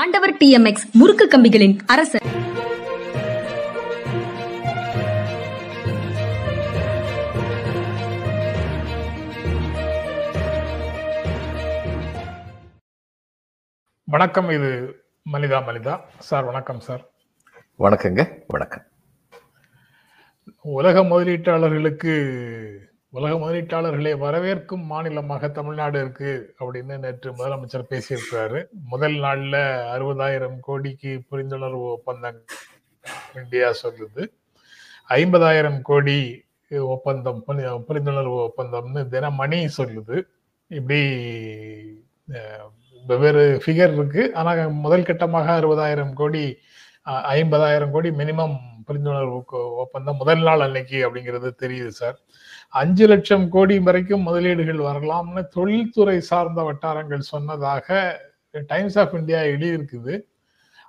ஆண்டவர் டிஎம்எக்ஸ் முறுக்கு கம்பிகளின் அரசர். வணக்கம் இது மனிதா மனிதா. சார் வணக்கம் சார். வணக்கங்க வணக்கம். உலக முதலீட்டாளர்களுக்கு உலக முதலீட்டாளர்களை வரவேற்கும் மாநிலமாக தமிழ்நாடு இருக்கு அப்படின்னு நேற்று முதலமைச்சர் பேசியிருக்கிறாரு. முதல் நாள்ல அறுபதாயிரம் கோடிக்கு புரிந்துணர்வு ஒப்பந்தம் இந்தியா சொல்லுது. ஐம்பதாயிரம் கோடி ஒப்பந்தம் புரிந்துணர்வு ஒப்பந்தம்னு தினமணி சொல்லுது. இப்படி வெவ்வேறு ஃபிகர் இருக்கு. ஆனா முதல் கட்டமாக அறுபதாயிரம் கோடி ஐம்பதாயிரம் கோடி மினிமம் புரிந்துணர்வு ஒப்பந்தம் முதல் நாள் அன்னைக்கு அப்படிங்கிறது தெரியுது சார். அஞ்சு லட்சம் கோடி வரைக்கும் முதலீடுகள் வரலாம்னு தொழில்துறை சார்ந்த வட்டாரங்கள் சொன்னதாக டைம்ஸ் ஆஃப் இந்தியா எழுதியிருக்குது.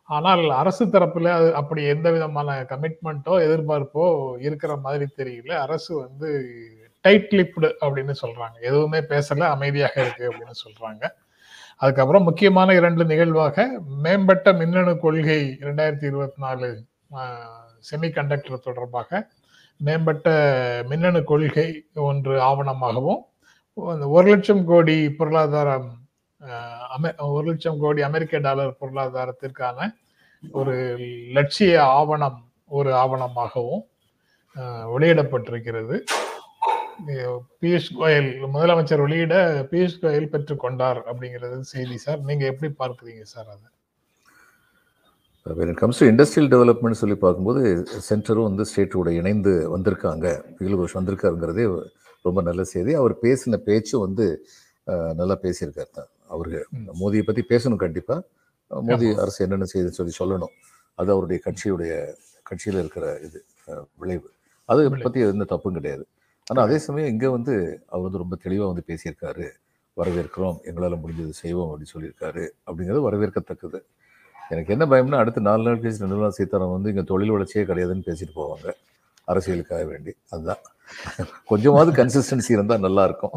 ஆனால் அரசு தரப்புல அது அப்படி எந்த விதமான கமிட்மெண்ட்டோ எதிர்பார்ப்போ இருக்கிற மாதிரி தெரியல. அரசு வந்து டைட் லிப்டு அப்படின்னு சொல்றாங்க. எதுவுமே பேசல அமைதியாக இருக்கு அப்படின்னு சொல்றாங்க. அதுக்கப்புறம் முக்கியமான இரண்டு நிகழ்வாக மேம்பட்ட மின்னணு கொள்கை இரண்டாயிரத்தி இருபத்தி நாலு செமிகண்டக்டர் தொடர்பாக மேம்பட்ட மின்னணு கொள்கை ஒன்று ஆவணமாகவும் அந்த ஒரு லட்சம் கோடி பொருளாதாரம் அமெ- ஒரு லட்சம் கோடி அமெரிக்க டாலர் பொருளாதாரத்திற்கான ஒரு லட்சிய ஆவணம் ஒரு ஆவணமாகவும் வெளியிடப்பட்டிருக்கிறது. பியூஷ் கோயல் முதலமைச்சர் வெளியிட பியூஷ் கோயல் பெற்றுக்கொண்டார் அப்படிங்கிறது செய்தி சார். நீங்க எப்படி பார்க்குறீங்க சார் அதை? When it comes to industrial development சொல்லி பார்க்கும்போது சென்டரும் வந்து ஸ்டேட்டோட இணைந்து வந்திருக்காங்க. பிகில் கோஷ் வந்திருக்காருங்கிறதே ரொம்ப நல்ல செய்தி. அவர் பேசின பேச்சும் வந்து நல்லா பேசியிருக்காரு தான். அவரு மோதியை பற்றி பேசணும் கண்டிப்பாக மோதி அரசு என்னென்ன செய்யுதுன்னு சொல்லி சொல்லணும். அது அவருடைய கட்சியுடைய கட்சியில் இருக்கிற இது விளைவு. அது பற்றி எந்த தப்பும் கிடையாது. ஆனால் அதே சமயம் இங்கே வந்து அவர் வந்து ரொம்ப தெளிவாக வந்து பேசியிருக்காரு. வரவேற்கிறோம். எங்களால் முடிஞ்சது செய்வோம் அப்படின்னு சொல்லியிருக்காரு. அப்படிங்கிறது வரவேற்கத்தக்கது. எனக்கு என்ன பயம்னா அடுத்து நாலு நாள் கழிச்சு நிர்மலா சீதாராமன் வந்து இங்கே தொழில் வளர்ச்சியே கிடையாதுன்னு பேசிட்டு போவாங்க. அரசியலுக்காக வேண்டி. அதுதான். கொஞ்சமாவது கன்சிஸ்டன்சி இருந்தால் நல்லா இருக்கும்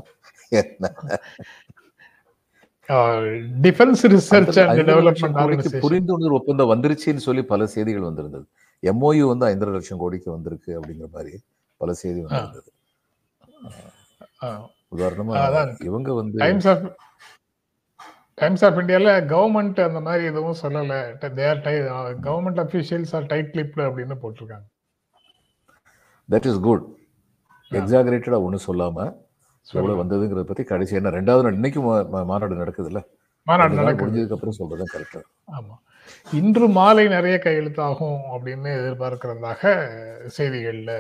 டிஃபென்ஸ் ரிசர்ச் அண்ட் புரிந்துணர்வு ஒப்பந்தம் வந்துருச்சுன்னு சொல்லி பல செய்திகள் வந்திருந்தது. எம்ஓயு வந்து ஐந்தரை லட்சம் கோடிக்கு வந்திருக்கு அப்படிங்கிற மாதிரி பல செய்தி வந்திருந்தது. உதாரணமா. இவங்க வந்து டைம்ஸ் ஆஃப் இந்தியால கவர்மெண்ட் அந்த மாதிரி எதுவும் சொல்லல. Government officials are tight lipped அப்படின்னு போட்டிருக்காங்க. தட் இஸ் குட் எக்ஸாகரேட்டடா ஒன்றும் சொல்லாம எவ்வளவு வந்ததுங்கிறத பத்தி கடைசி என்ன ரெண்டாவது நாள் இன்னைக்கு மாநாடு நடக்குதுல்ல? மாநாடு ரெண்டு நாள் நடக்குது. முடிஞ்சதுக்கு அப்புறம் சொல்றது கரெக்டா ஆமா. இன்று மாலை நிறைய கையெழுத்தாகும் அப்படின்னு எதிர்பார்க்கிறதாக செய்திகள்ல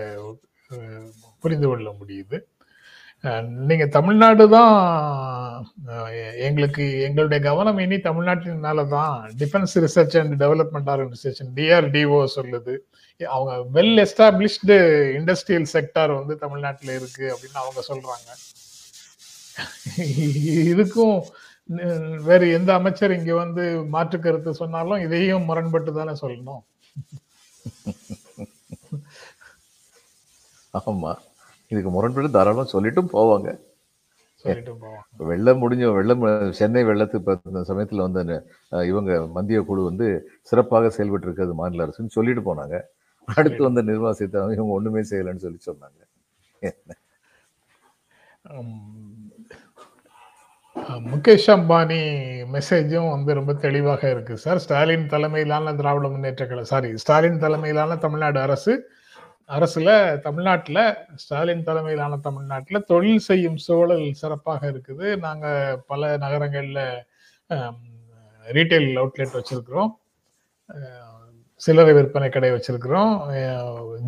புரிந்து கொள்ள முடியுது. நீங்க தமிழ்நாடு தான் எங்களுக்கு எங்களுடைய கவனம் இனி தமிழ்நாட்டின் தான் defence research and development organisation DRDO சொல்லுது. அவங்க வெல் எஸ்டாப்ளிஷ்டு இண்டஸ்ட்ரியல் செக்டார் வந்து தமிழ்நாட்டில் இருக்கு அப்படின்னு அவங்க சொல்றாங்க. இதுக்கும் வேறு எந்த அமைச்சர் இங்க வந்து மாற்று கருத்து சொன்னாலும் இதையும் முரண்பட்டு தானே சொல்லணும். ஆமா. இதுக்கு முரண்பட்டு தாராளம் சொல்லிட்டும் போவாங்க. சொல்லிட்டு போவாங்க. இப்ப வெள்ளம் முடிஞ்ச வெள்ளம் சென்னை அந்த சமயத்துல வந்து இவங்க மத்திய குழு வந்து சிறப்பாக செயல்பட்டு இருக்கிறது மாநில அரசுன்னு சொல்லிட்டு போனாங்க. அடுத்து வந்த நிர்மலா சீதாராமன் இவங்க ஒண்ணுமே செய்யலைன்னு சொல்லி சொன்னாங்க. முகேஷ் அம்பானி மெசேஜும் வந்து ரொம்ப தெளிவாக இருக்கு சார். ஸ்டாலின் தலைமையிலான திராவிட முன்னேற்ற கழகம் சாரி ஸ்டாலின் தலைமையிலான தமிழ்நாடு அரசு அரசுல தமிழ்நாட்டில் ஸ்டாலின் தலைமையிலான தமிழ்நாட்டில் தொழில் செய்யும் சூழல் சிறப்பாக இருக்குது. நாங்கள் பல நகரங்களில் ரீட்டைல் அவுட்லெட் வச்சிருக்கிறோம். சில்லறை விற்பனை கடை வச்சிருக்கிறோம்.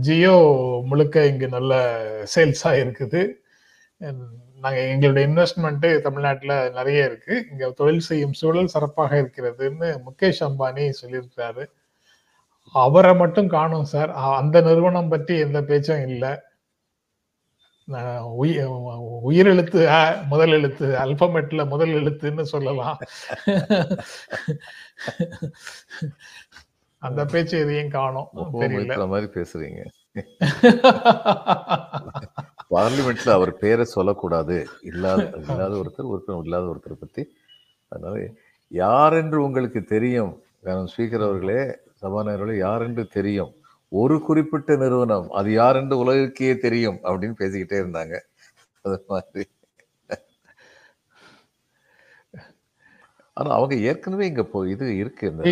ஜியோ முழுக்க இங்கே நல்ல சேல்ஸாக இருக்குது. நாங்கள் எங்களுடைய இன்வெஸ்ட்மெண்ட்டு தமிழ்நாட்டில் நிறைய இருக்குது இங்கே தொழில் செய்யும் சூழல் சிறப்பாக இருக்கிறதுன்னு முகேஷ் அம்பானி சொல்லியிருக்கிறாரு. அவரை மட்டும் காணும் சார். அந்த நிறுவனம் பற்றி எந்த பேச்சும் இல்லை. உயிரெழுத்து முதல் எழுத்து அல்பமெட்ல முதல் எழுத்துன்னு சொல்லலாம். அந்த பேச்சு எதையும் காணும். தெரியல. மாதிரி பேசுறீங்க. பார்லிமெண்ட்ல அவர் பேரை சொல்லக்கூடாது. இல்லாத இல்லாத ஒருத்தர் ஒருத்தர் இல்லாத ஒருத்தரை பத்தி. அதனால யார் என்று உங்களுக்கு தெரியும் ஸ்பீக்கர் அவர்களே சபாநாயகர்களே யார் என்று தெரியும்? ஒரு குறிப்பிட்ட நிறுவனம் அது யார் என்று உலகுக்கே தெரியும்? அப்படின்னு பேசிக்கிட்டே இருந்தாங்க. அது மாதிரி. ஆனா அவங்க ஏற்கனவே இங்க போ இது இருக்கு. இந்த.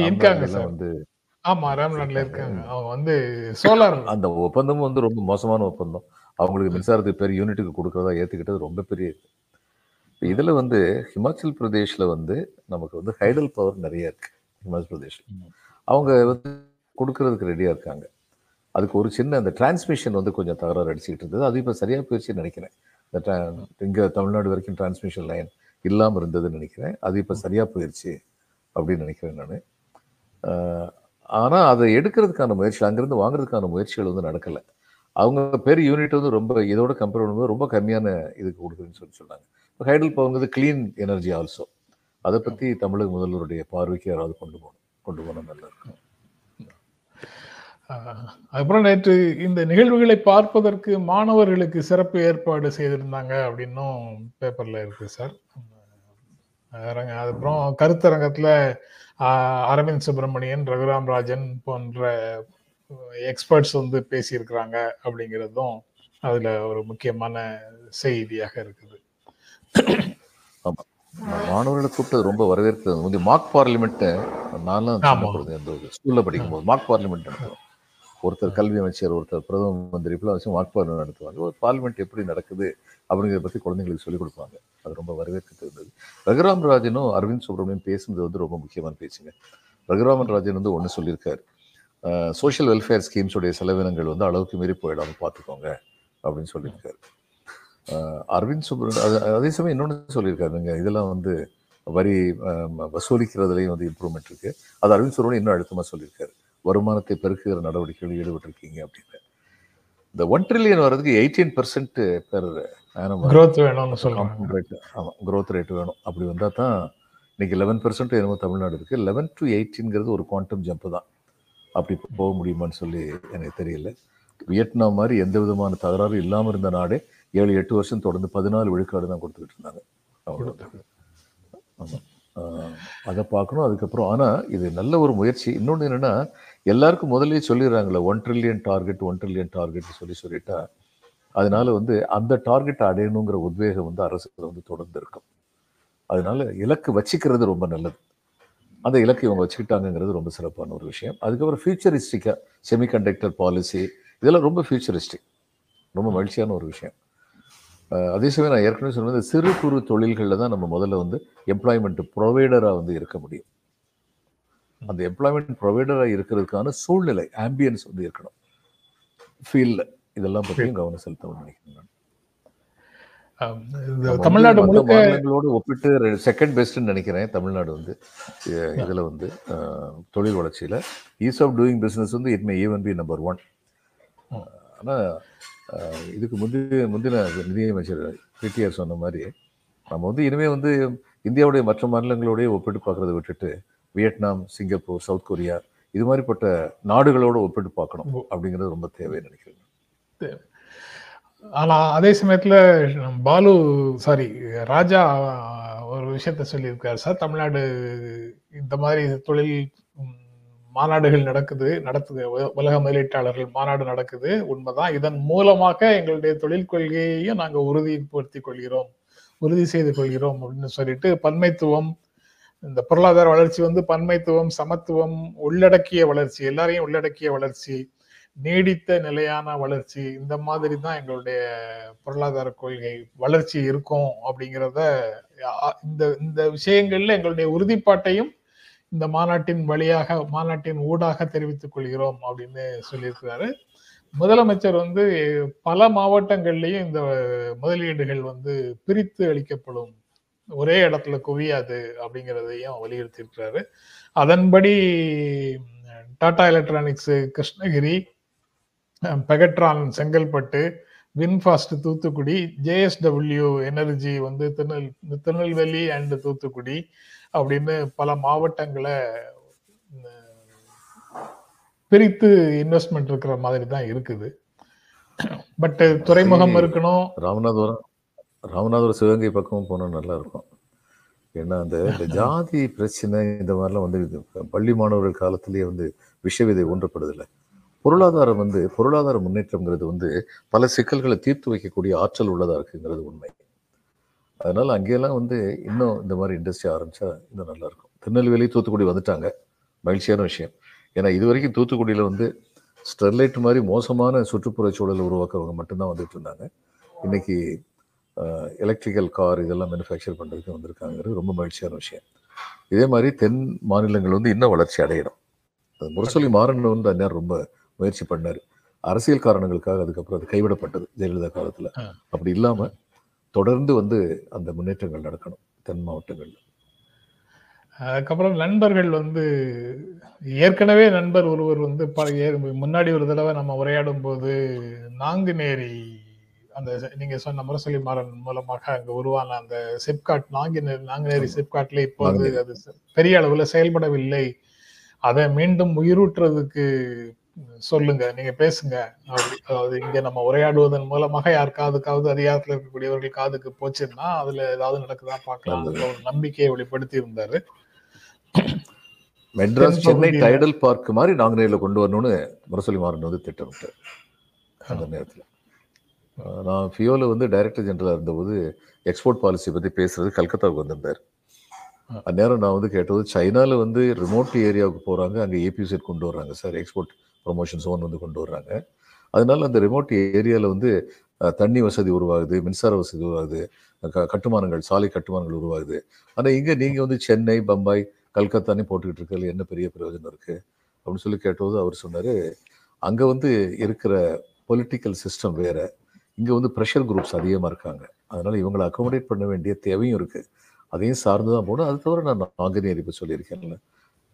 வந்து ஆமா ராம்நாட்ல இருக்காங்க. அவங்க வந்து சோலார். அந்த ஒப்பந்தமும் வந்து ரொம்ப மோசமான ஒப்பந்தம். அவங்களுக்கு மின்சாரத்துக்கு பெரிய யூனிட்டுக்கு கொடுக்கறதா ஏத்துக்கிட்டது ரொம்ப பெரிய இது. இதுல வந்து ஹிமாச்சல் பிரதேஷ்ல வந்து நமக்கு வந்து ஹைடல் பவர் நிறைய இருக்கு ஹிமாச்சல் பிரதேஷ்ல. அவங்க வந்து கொடுக்கறதுக்கு ரெடியாக இருக்காங்க. அதுக்கு ஒரு சின்ன அந்த டிரான்ஸ்மிஷன் வந்து கொஞ்சம் தகராறு அடிச்சுக்கிட்டு இருந்தது. அது இப்போ சரியாக போயிடுச்சுன்னு நினைக்கிறேன். இந்த tra- தமிழ்நாடு வரைக்கும் டிரான்ஸ்மிஷன் லைன் இல்லாமல் இருந்ததுன்னு நினைக்கிறேன். அது இப்போ சரியாக போயிடுச்சு அப்படின்னு நினைக்கிறேன் நான். ஆனால் அதை எடுக்கிறதுக்கான முயற்சிகள் அங்கேருந்து வாங்குறதுக்கான முயற்சிகள் வந்து நடக்கலை. அவங்க பேர் யூனிட் வந்து ரொம்ப இதோட கம்பேர் பண்ணும்போது ரொம்ப கம்மியான இதுக்கு கொடுக்குதுன்னு சொல்லி சொன்னாங்க. இப்போ ஹைடல் பவர்ங்கிறது க்ளீன் எனர்ஜி ஆல்சோ அதை பற்றி தமிழக முதல்வருடைய பார்வைக்கு யாராவது கொண்டு போகணும்? கொண்டு போனால் நல்லா இருக்கும் அதுக்கப்புறம் அப்புறம் நேற்று இந்த நிகழ்வுகளை பார்ப்பதற்கு மாணவர்களுக்கு சிறப்பு ஏற்பாடு செய்திருந்தாங்க அப்படின்னும் பேப்பர்ல இருக்கு சார் அதுக்கப்புறம் கருத்தரங்கத்துல அரவிந்த் சுப்பிரமணியன் ரகுராம் ராஜன் போன்ற எக்ஸ்பர்ட்ஸ் வந்து பேசியிருக்கிறாங்க அப்படிங்கிறதும் அதுல ஒரு முக்கியமான செய்தியாக இருக்குது. மாணவர்களை கூப்பிட்டது ரொம்ப வரவேற்கிறது முந்தைய மார்க் பார்லிமெண்ட் நான்லாம் இந்த ஸ்கூல்ல படிக்கும்போது. மார்க் பார்லிமெண்ட் நடத்துவோம். ஒருத்தர் கல்வி அமைச்சர் ஒருத்தர் பிரதம மந்திரி இப்பெல்லாம் வச்சு மார்க் பார்லிமெண்ட் நடத்துவாங்க. ஒரு பார்லிமெண்ட் எப்படி நடக்குது அப்படிங்கிறத பத்தி குழந்தைங்களுக்கு சொல்லிக் கொடுப்பாங்க. அது ரொம்ப வரவேற்கிறது இருந்தது ரகுராம் ராஜனும் அரவிந்த் சுப்ரமணியன் பேசுனது வந்து ரொம்ப முக்கியமான பேச்சுங்க. ரகுராமன் ராஜன் வந்து ஒன்று சொல்லியிருக்காரு. சோஷியல் வெல்ஃபேர் ஸ்கீம்ஸுடைய செலவினங்கள் வந்து அளவுக்கு மீறி போயிடாம பார்த்துக்கோங்க அப்படின்னு சொல்லியிருக்காரு. அரவிந்த் சுப்ரமணியன் அது சமயம் இன்னொன்று சொல்லியிருக்காரு. நீங்க இதெல்லாம் வந்து வரி வசூலிக்கிறதுலையும் வந்து இம்ப்ரூவ்மெண்ட் இருக்கு. அது அரவிந்த் சுப்ரமணியன் இன்னும் அழுத்தமாக சொல்லியிருக்காரு. வருமானத்தை பெருக்குகிற நடவடிக்கைகளில் ஈடுபட்டிருக்கீங்க அப்படின்னு. இந்த ஒன் ட்ரில்லியன் வர்றதுக்கு எயிட்டீன் பர்சன்ட் பெர் growth வேணும்னு சொல்றாங்க ரேட் ஆமாம் growth ரேட் வேணும். அப்படி வந்தால் தான் இன்னைக்கு லெவன் பர்சன்ட் என்னமோ தமிழ்நாடு இருக்கு லெவன் டு எயிட்டீன்கிறது ஒரு குவாண்டம் ஜம்ப் தான். அப்படி போக முடியுமான்னு சொல்லி எனக்கு தெரியல. வியட்நாம் மாதிரி எந்த விதமான தகராறும் இல்லாமல் இருந்த நாடே ஏழு எட்டு வருஷம் தொடர்ந்து பதினாலு விழுக்காடு தான் கொடுத்துக்கிட்டு இருந்தாங்க அவ்வளவுதான். ஆமா. ஆஹ் அதை பார்க்கணும். அதுக்கப்புறம் ஆனால் இது நல்ல ஒரு முயற்சி. இன்னொன்று என்னன்னா எல்லாருக்கும் முதல்லயே சொல்லிடுறாங்களே one trillion target one trillion target சொல்லி சொல்லிட்டா அதனால வந்து அந்த டார்கெட் அடையணுங்கிற உத்வேகம் வந்து அரசுக்கு வந்து தொடர்ந்து இருக்கும் அதனால இலக்கு வச்சுக்கிறது ரொம்ப நல்லது. அந்த இலக்கை இவங்க வச்சுக்கிட்டாங்கங்கிறது ரொம்ப சிறப்பான ஒரு விஷயம். அதுக்கப்புறம் ஃபியூச்சரிஸ்டிக்காக செமிகண்டக்டர் பாலிசி இதெல்லாம் ரொம்ப ஃபியூச்சரிஸ்டிக் ரொம்ப மகிழ்ச்சியான ஒரு விஷயம். அதே சமயம் நான் ஏற்கனவே சொன்னது சிறு குறு தொழில்களில் தான் நம்ம முதல்ல வந்து எம்ப்ளாய்மெண்ட் ப்ரொவைடராக வந்து இருக்க முடியும். அந்த எம்ப்ளாய்மெண்ட் ப்ரொவைடராக இருக்கிறதுக்கான சூழ்நிலை ஆம்பியன்ஸ் வந்து இருக்கணும். ஃபீல்டில் இதெல்லாம் பற்றியும் கவனம் செலுத்தணும்னு நினைக்கிறேன் தமிழ்நாடு மாநிலங்களோடு ஒப்பிட்டு செகண்ட் பெஸ்ட்னு நினைக்கிறேன். தமிழ்நாடு வந்து இதுல வந்து தொழில் வளர்ச்சியில ஈஸ் ஆஃப் டூயிங் பிசினஸ் வந்து it may even be number one ஆனா அஹ், இதுக்கு முந்தைய முந்தின நிதியமைச்சர் பிடிஆர் சொன்ன மாதிரி நம்ம வந்து இனிமே வந்து இந்தியாவுடைய மற்ற மாநிலங்களோடய ஒப்பிட்டு பார்க்கறத விட்டுட்டு வியட்நாம் சிங்கப்பூர் சவுத் கொரியா இது மாதிரிப்பட்ட நாடுகளோட ஒப்பிட்டு பார்க்கணும் அப்படிங்கிறது ரொம்ப தேவைன்னு நினைக்கிறேன். ஆனா அதே சமயத்துல பாலு சாரி ராஜா ஒரு விஷயத்த சொல்லியிருக்காரு சார். தமிழ்நாடு இந்த மாதிரி தொழில் மாநாடுகள் நடக்குது நடத்துது. உலக முதலீட்டாளர்கள் மாநாடு நடக்குது. உண்மைதான். இதன் மூலமாக எங்களுடைய தொழில் கொள்கையையும் நாங்கள் உறுதிப்படுத்தி கொள்கிறோம். உறுதி செய்து கொள்கிறோம் அப்படின்னு சொல்லிட்டு பன்மைத்துவம் இந்த பொருளாதார வளர்ச்சி வந்து பன்மைத்துவம் சமத்துவம் உள்ளடக்கிய வளர்ச்சி எல்லாரையும் உள்ளடக்கிய வளர்ச்சி நீடித்த நிலையான வளர்ச்சி இந்த மாதிரி தான் எங்களுடைய பொருளாதார கொள்கை வளர்ச்சி இருக்கும் அப்படிங்கிறத இந்த இந்த விஷயங்கள்ல எங்களுடைய உறுதிப்பாட்டையும் இந்த மாநாட்டின் வழியாக மாநாட்டின் ஊடாக தெரிவித்துக் கொள்கிறோம் அப்படின்னு சொல்லியிருக்கிறாரு. முதலமைச்சர் வந்து பல மாவட்டங்கள்லயும் இந்த முதலீடுகள் வந்து பிரித்து அளிக்கப்படும். ஒரே இடத்துல குவியாது அப்படிங்கிறதையும் வலியுறுத்தியிருக்கிறாரு. அதன்படி Tata electronics Krishnagiri Pegatron Chengalpattu VinFast Thoothukudi JSW energy வந்து திருநெல் திருநெல்வேலி அண்ட் தூத்துக்குடி அப்படின்னு பல மாவட்டங்களை பிரித்து இன்வெஸ்ட்மெண்ட் இருக்கிற மாதிரி தான் இருக்குது. பட் துறைமுகம் இருக்கணும். ராமநாதபுரம் ராமநாதபுரம் சிவகங்கை பக்கமும் போனால் நல்லா இருக்கும். ஏன்னா அந்த இந்த ஜாதி பிரச்சனை இந்த மாதிரிலாம் வந்து பள்ளி மாணவர்கள் காலத்திலேயே வந்து விஷவிதை ஊன்றப்படுதில்லை. பொருளாதாரம் வந்து பொருளாதார முன்னேற்றம்ங்கிறது வந்து பல சிக்கல்களை தீர்த்து வைக்கக்கூடிய ஆற்றல் உள்ளதா இருக்குங்கிறது உண்மை. அதனால அங்கெல்லாம் வந்து இன்னும் இந்த மாதிரி இண்டஸ்ட்ரி ஆரம்பிச்சா இன்னும் நல்லா இருக்கும் திருநெல்வேலி தூத்துக்குடி வந்துட்டாங்க. மகிழ்ச்சியான விஷயம். ஏன்னா இது வரைக்கும் தூத்துக்குடியில் வந்து ஸ்டெர்லைட் மாதிரி மோசமான சுற்றுப்புற சூழலை உருவாக்குறவங்க மட்டும்தான் வந்துட்டு இருந்தாங்க. இன்னைக்கு எலக்ட்ரிக்கல் கார் இதெல்லாம் மேனுஃபேக்சர் பண்ணுறதுக்கு வந்திருக்காங்கிறது ரொம்ப மகிழ்ச்சியான விஷயம். இதே மாதிரி தென் மாநிலங்கள் வந்து இன்னும் வளர்ச்சி அடையணும். அது முரசொலி மாறன் வந்து அந்நேரம் ரொம்ப முயற்சி பண்ணார். அரசியல் காரணங்களுக்காக அதுக்கப்புறம் அது கைவிடப்பட்டது ஜெயலலிதா காலத்தில். அப்படி இல்லாமல் தொடர்ந்து வந்து அந்த முன்னேற்றங்கள் நடக்கணும் தென் மாவட்டங்கள்ல. அதுக்கப்புறம் நண்பர்கள் வந்து ஏற்கனவே நண்பர் ஒருவர் வந்து முன்னாடி ஒரு தடவை நம்ம உரையாடும் போது நாங்குநேரி அந்த நீங்க சொன்ன முரசொலி மாறன் மூலமாக அங்க உருவான அந்த சிப்காட் நாங்குநேரி நாங்குநேரி சிப்காட்ல இப்போது நாங்குநேரி. அது பெரிய அளவுல செயல்படவில்லை. அதை மீண்டும் உயிரூற்றுறதுக்கு சொல்லுங்க நீங்க பேசுங்க. அதாவது இங்க நம்ம உரையாடுவதன் மூலமாக யார் காதுக்காவது அதிகாரத்துல இருக்கக்கூடியவர்கள் காதுக்கு போச்சுன்னா அதுல ஏதாவது நடக்குதா பார்க்கலாம். நல்லது. ஒரு நம்பிக்கையை வெளிப்படுத்தி இருந்தாரு. மெட்ராஸ் சென்னை டைடல் பார்க் மாதிரி நாங்குநேரியில் கொண்டு வரணும்னு முரசொலி மாறன் வந்து திட்டமிட்டார் அந்த நேரத்தில். நான் ஃபியோல வந்து டைரக்டர் ஜெனரலாக இருந்தபோது எக்ஸ்போர்ட் பாலிசி பற்றி பேசுறது கல்கத்தாவுக்கு வந்திருந்தார். அந்நேரம் நான் வந்து கேட்டது சைனால வந்து ரிமோட் ஏரியாவுக்கு போகிறாங்க அங்கே ஏபி செட் கொண்டு வர்றாங்க சார் எக்ஸ்போர்ட் ப்ரொமோஷன் ஜோன் வந்து கொண்டு வர்றாங்க. அதனால அந்த ரிமோட் ஏரியாவில் வந்து தண்ணி வசதி உருவாகுது மின்சார வசதி உருவாகுது க- கட்டுமானங்கள் சாலை கட்டுமானங்கள் உருவாகுது. ஆனால் இங்கே நீங்கள் வந்து சென்னை பம்பாய் கல்கத்தானே போட்டுக்கிட்டு இருக்கிறதுல என்ன பெரிய பிரயோஜனம் இருக்குது அப்படின்னு சொல்லி கேட்டபோது அவர் சொன்னார் அங்கே வந்து இருக்கிற பொலிட்டிக்கல் சிஸ்டம் வேறு. இங்கே வந்து ப்ரெஷர் குரூப்ஸ் அதிகமாக இருக்காங்க. அதனால் இவங்களை அக்கோமடேட் பண்ண வேண்டிய தேவையும் இருக்குது அதையும் சார்ந்து தான் போகணும். அது தவிர நான் நாங்குநேரி இப்போ சொல்லியிருக்கேன்ல.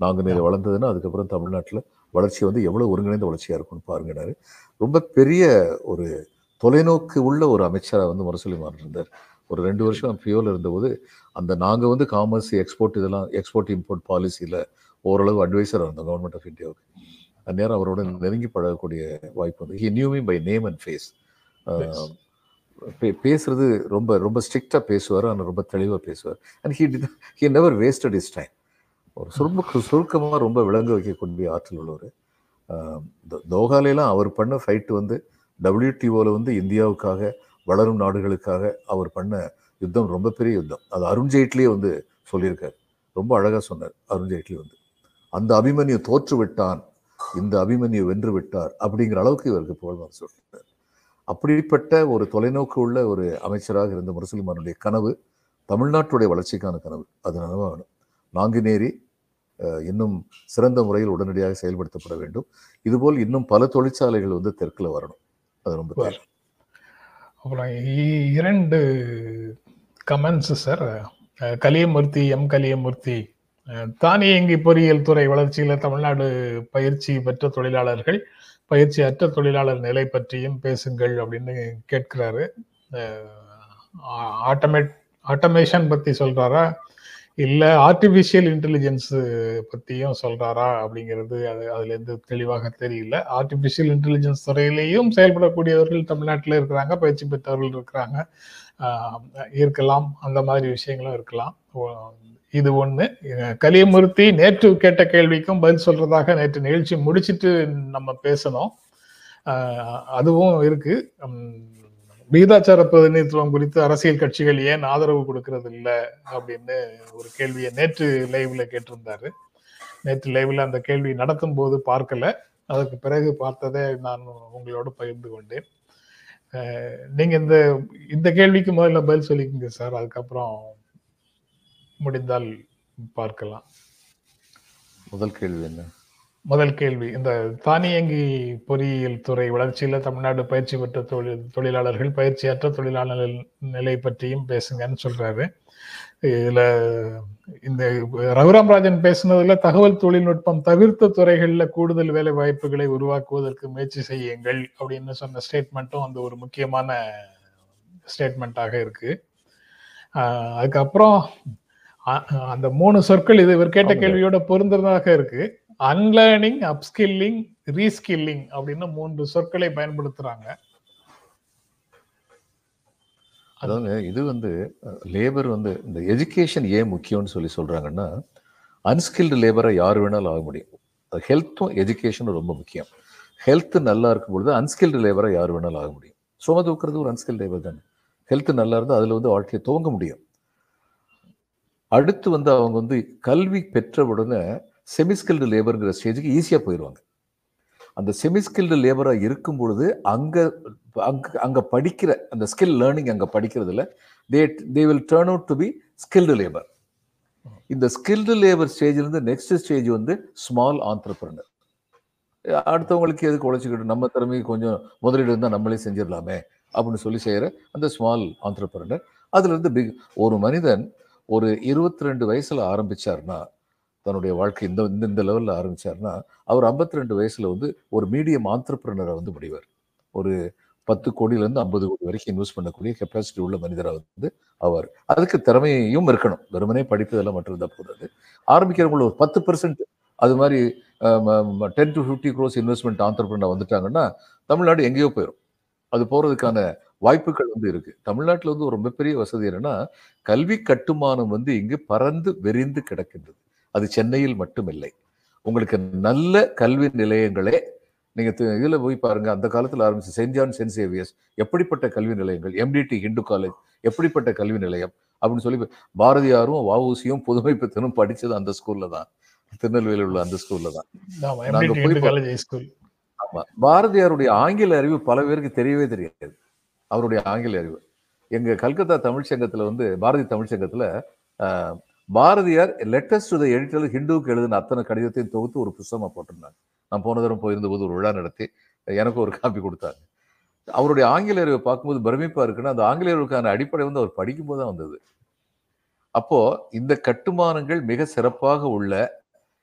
நாங்குநேரி வளர்ந்ததுன்னா அதுக்கப்புறம் தமிழ்நாட்டில் வளர்ச்சி வந்து எவ்வளோ ஒருங்கிணைந்த வளர்ச்சியாக இருக்கும்னு பாருங்கனாரு. ரொம்ப பெரிய ஒரு தொலைநோக்கு உள்ள ஒரு அமைச்சராக வந்து முரசொலி மாறன் இருந்தார். ஒரு ரெண்டு வருஷம் ஃபியோவில் இருந்தபோது அந்த நாங்கள் வந்து காமர்ஸ் எக்ஸ்போர்ட் இதெல்லாம் எக்ஸ்போர்ட் இம்போர்ட் பாலிசியில் ஓரளவு அட்வைசராக இருந்தோம் கவர்மெண்ட் ஆஃப் இந்தியாவுக்கு அந்நேரம் அவரோட நெருங்கி பழகக்கூடிய வாய்ப்பு வந்து he knew me by name and face பேசுறது ரொம்ப ரொம்ப ஸ்ட்ரிக்டாக பேசுவார் ஆனால் ரொம்ப தெளிவாக பேசுவார். And he he never wasted his time ஒரு சுரும்ப சுருக்கமாக ரொம்ப விளங்க வைக்கக்கூடிய ஆற்றல் உள்ளவர். தோ- தோஹாலையெல்லாம் அவர் பண்ண ஃபைட்டு வந்து டபிள்யூடிஓவில் வந்து இந்தியாவுக்காக வளரும் நாடுகளுக்காக அவர் பண்ண யுத்தம் ரொம்ப பெரிய யுத்தம். அது அருண்ஜேட்லியே வந்து சொல்லியிருக்கார். ரொம்ப அழகாக சொன்னார் அருண்ஜேட்லி வந்து. அந்த அபிமன்யு தோற்று விட்டான் இந்த அபிமன்யு வென்று விட்டார் அப்படிங்கிற அளவுக்கு இவருக்கு புகழ்வார் சொல்றார் அப்படிப்பட்ட ஒரு தொலைநோக்கு உள்ள ஒரு அமைச்சராக இருந்த முரசலிமானுடைய கனவு தமிழ்நாட்டுடைய வளர்ச்சிக்கான கனவு. அது நனவாகணும். நாங்குநேரி இன்னும் சிறந்த முறையில் உடனடியாக செயல்படுத்தப்பட வேண்டும். இதுபோல் இன்னும் பல தொழிற்சாலைகள் வந்து தெற்குல வரணும். அது ரொம்ப அப்புறம் இரண்டு comments sir Kaliyamoorthy M. Kaliyamoorthy. தானியங்கி பொறியியல் துறை வளர்ச்சியில தமிழ்நாடு பயிற்சி பெற்ற தொழிலாளர்கள் பயிற்சி அற்ற தொழிலாளர் நிலை பற்றியும் பேசுங்கள் அப்படின்னு கேட்கிறாரு. ஆட்டோமேட் ஆட்டோமேஷன் பத்தி சொல்றாரா? இல்ல ஆர்டிபிஷியல் இன்டெலிஜென்ஸ் பத்தியும் சொல்றாரா அப்படிங்கிறது அது அதுல இருந்து தெளிவாக தெரியல. ஆர்டிபிஷியல் இன்டெலிஜென்ஸ் துறையிலேயும் செயல்படக்கூடியவர்கள் தமிழ்நாட்டில் இருக்கிறாங்க பயிற்சி பெற்றவர்கள் இருக்கிறாங்க. இருக்கலாம் அந்த மாதிரி விஷயங்களும் இருக்கலாம். இது ஒண்ணு. கலியமூர்த்தி நேற்று கேட்ட கேள்விக்கும் பதில் சொல்றதாக நேற்று நிகழ்ச்சி முடிச்சிட்டு நம்ம பேசணும். அதுவும் இருக்கு. விகிதாச்சார பிரதிநிதித்துவம் குறித்து அரசியல் கட்சிகள் ஏன் ஆதரவு கொடுக்கறது இல்லை அப்படின்னு ஒரு கேள்வியை நேற்று லைவ்ல கேட்டிருந்தாரு. நேற்று லைவ்ல அந்த கேள்வி நடத்தும் போது பார்க்கல. அதற்கு பிறகு பார்த்ததை நான் உங்களோட பகிர்ந்து கொண்டேன். நீங்க இந்த இந்த கேள்விக்கு முதல்ல பதில் சொல்லிக்கோங்க சார். அதுக்கப்புறம் முடிந்தால் பார்க்கலாம். முதல் கேள்வி என்ன? முதல் கேள்வி. இந்த தானியங்கி பொறியியல் துறை வளர்ச்சியில தமிழ்நாடு பயிற்சி பெற்ற தொழில் தொழிலாளர்கள் பயிற்சியற்ற தொழிலாளர் நிலை பற்றியும் பேசுங்கன்னு சொல்றாரு. இதுல இந்த ரகுராம் ராஜன் பேசுனதுல தகவல் தொழில்நுட்பம் தவிர்த்த துறைகள்ல கூடுதல் வேலை வாய்ப்புகளை உருவாக்குவதற்கு முயற்சி செய்யுங்கள் அப்படின்னு சொன்ன ஸ்டேட்மெண்ட்டும் அந்த ஒரு முக்கியமான ஸ்டேட்மெண்ட்டாக இருக்கு. அதுக்கப்புறம் அந்த மூணு சொற்கள் இது இவர் கேட்ட. கேள்வியோட பொருந்துறதாக இருக்கு. அன்லேர்னிங் அப்ஸ்கில்லிங் ரீஸ்கில்லிங் அப்படின்னு மூன்று சொற்களை பயன்படுத்துறாங்க. அதாவது இது வந்து லேபர் வந்து இந்த எஜுகேஷன் ஏன் முக்கியம்னு சொல்லி சொல்றாங்கன்னா அன்ஸ்கில்டு லேபரை யார் வேணாலும் ஆக முடியும். ஹெல்த்தும் எஜுகேஷனும் ரொம்ப முக்கியம். ஹெல்த் நல்லா இருக்கும் பொழுது அன்ஸ்கில்டு லேபரை யார் வேணாலும் ஆக முடியும். சும தூக்குறது ஒரு அன்ஸ்கில்டு லேபர் தானே. ஹெல்த் நல்லா இருந்தால் அதில் வந்து வாழ்க்கையை துவங்க முடியும். அடுத்து வந்து அவங்க வந்து கல்வி பெற்ற உடனே செமிஸ்கில்டு லேபருங்கிற ஸ்டேஜுக்கு ஈஸியாக போயிடுவாங்க அந்த செமிஸ்கில்டு லேபராக இருக்கும் பொழுது அங்கே அங்கே அங்கே படிக்கிற அந்த ஸ்கில் லேர்னிங் அங்கே படிக்கிறதுல they they will turn out to be skilled labour இந்த ஸ்கில்டு லேபர் ஸ்டேஜ்லேருந்து நெக்ஸ்ட் ஸ்டேஜ் வந்து ஸ்மால் ஆண்டர்பிரனர் அடுத்தவங்களுக்கு எதுக்கு உழைச்சிக்கிட்டு நம்ம திறமைக்கு கொஞ்சம் முதலீடு இருந்தால் நம்மளே செஞ்சிடலாமே அப்படின்னு சொல்லி செய்கிற அந்த ஸ்மால் ஆண்டர்பிரனர் அதுலேருந்து பிக் ஒரு மனிதன் ஒரு இருபத்தி ரெண்டு வயசில் ஆரம்பித்தார்னா தன்னுடைய வாழ்க்கை இந்த இந்த இந்த லெவலில் ஆரம்பித்தார்னா அவர் 52 ரெண்டு வயசில் வந்து ஒரு மீடியம் ஆண்டர்பிரினராக வந்து முடிவார். ஒரு பத்து கோடியிலேருந்து ஐம்பது கோடி வரைக்கும் இன்வெஸ்ட் பண்ணக்கூடிய கெப்பாசிட்டி உள்ள மனிதராக வந்து அவர் அதுக்கு திறமையும் இருக்கணும். வெறுமனே படித்ததெல்லாம் மட்டும் இருந்தால் போதாது. ஆரம்பிக்கிறவங்கள ஒரு பத்து பர்சன்ட் அது மாதிரி ten to fifty crores investment entrepreneur வந்துட்டாங்கன்னா தமிழ்நாடு எங்கேயோ போயிடும் அது போகிறதுக்கான வாய்ப்புகள் வந்து இருக்கு. தமிழ்நாட்டில் வந்து ஒரு மிகப்பெரிய வசதி என்னன்னா கல்வி கட்டுமானம் வந்து இங்கு பறந்து விரிந்து கிடக்கின்றது. அது சென்னையில் மட்டுமில்லை. உங்களுக்கு நல்ல கல்வி நிலையங்களே நீங்க தி- இதுல போய் பாருங்க அந்த காலத்துல ஆரம்பிச்ச சென்ட் ஜான் சென்ட் சேவியர்ஸ் எப்படிப்பட்ட கல்வி நிலையங்கள் எம்டிடி ஹிந்து காலேஜ் எப்படிப்பட்ட கல்வி நிலையம் அப்படின்னு சொல்லி பாரதியாரும் வஉசியும் புதுமை பித்தனும் படிச்சது அந்த ஸ்கூல்ல தான். திருநெல்வேலியில் உள்ள அந்த ஸ்கூல்ல தான். ஆமா, நாங்க MDT போய் இந்து பா- காலேஜ் ஹைஸ்கூல் ஆமா பாரதியாருடைய ஆங்கில அறிவு பல பேருக்கு தெரியவே தெரியாது. அவருடைய ஆங்கில அறிவு. எங்க கல்கத்தா தமிழ் சங்கத்துல வந்து பாரதி தமிழ் சங்கத்துல ஆஹ், Bharathiyar letters to the editor ஹிந்துவுக்கு எழுதின அத்தனை கடிதத்தையும் தொகுத்து ஒரு புஸ்தகமா போட்டிருந்தாங்க. நான் போன தடவை போயிருந்தபோது ஒரு விழா நடத்தி எனக்கும் ஒரு காப்பி கொடுத்தாங்க. அவருடைய ஆங்கில பார்க்கும்போது பிரமிப்பாக இருக்குன்னா அந்த ஆங்கிலேயர்களுக்கான அடிப்படை வந்து அவர் படிக்கும்போது தான் வந்தது. அப்போ இந்த கட்டுமானங்கள் மிக சிறப்பாக உள்ள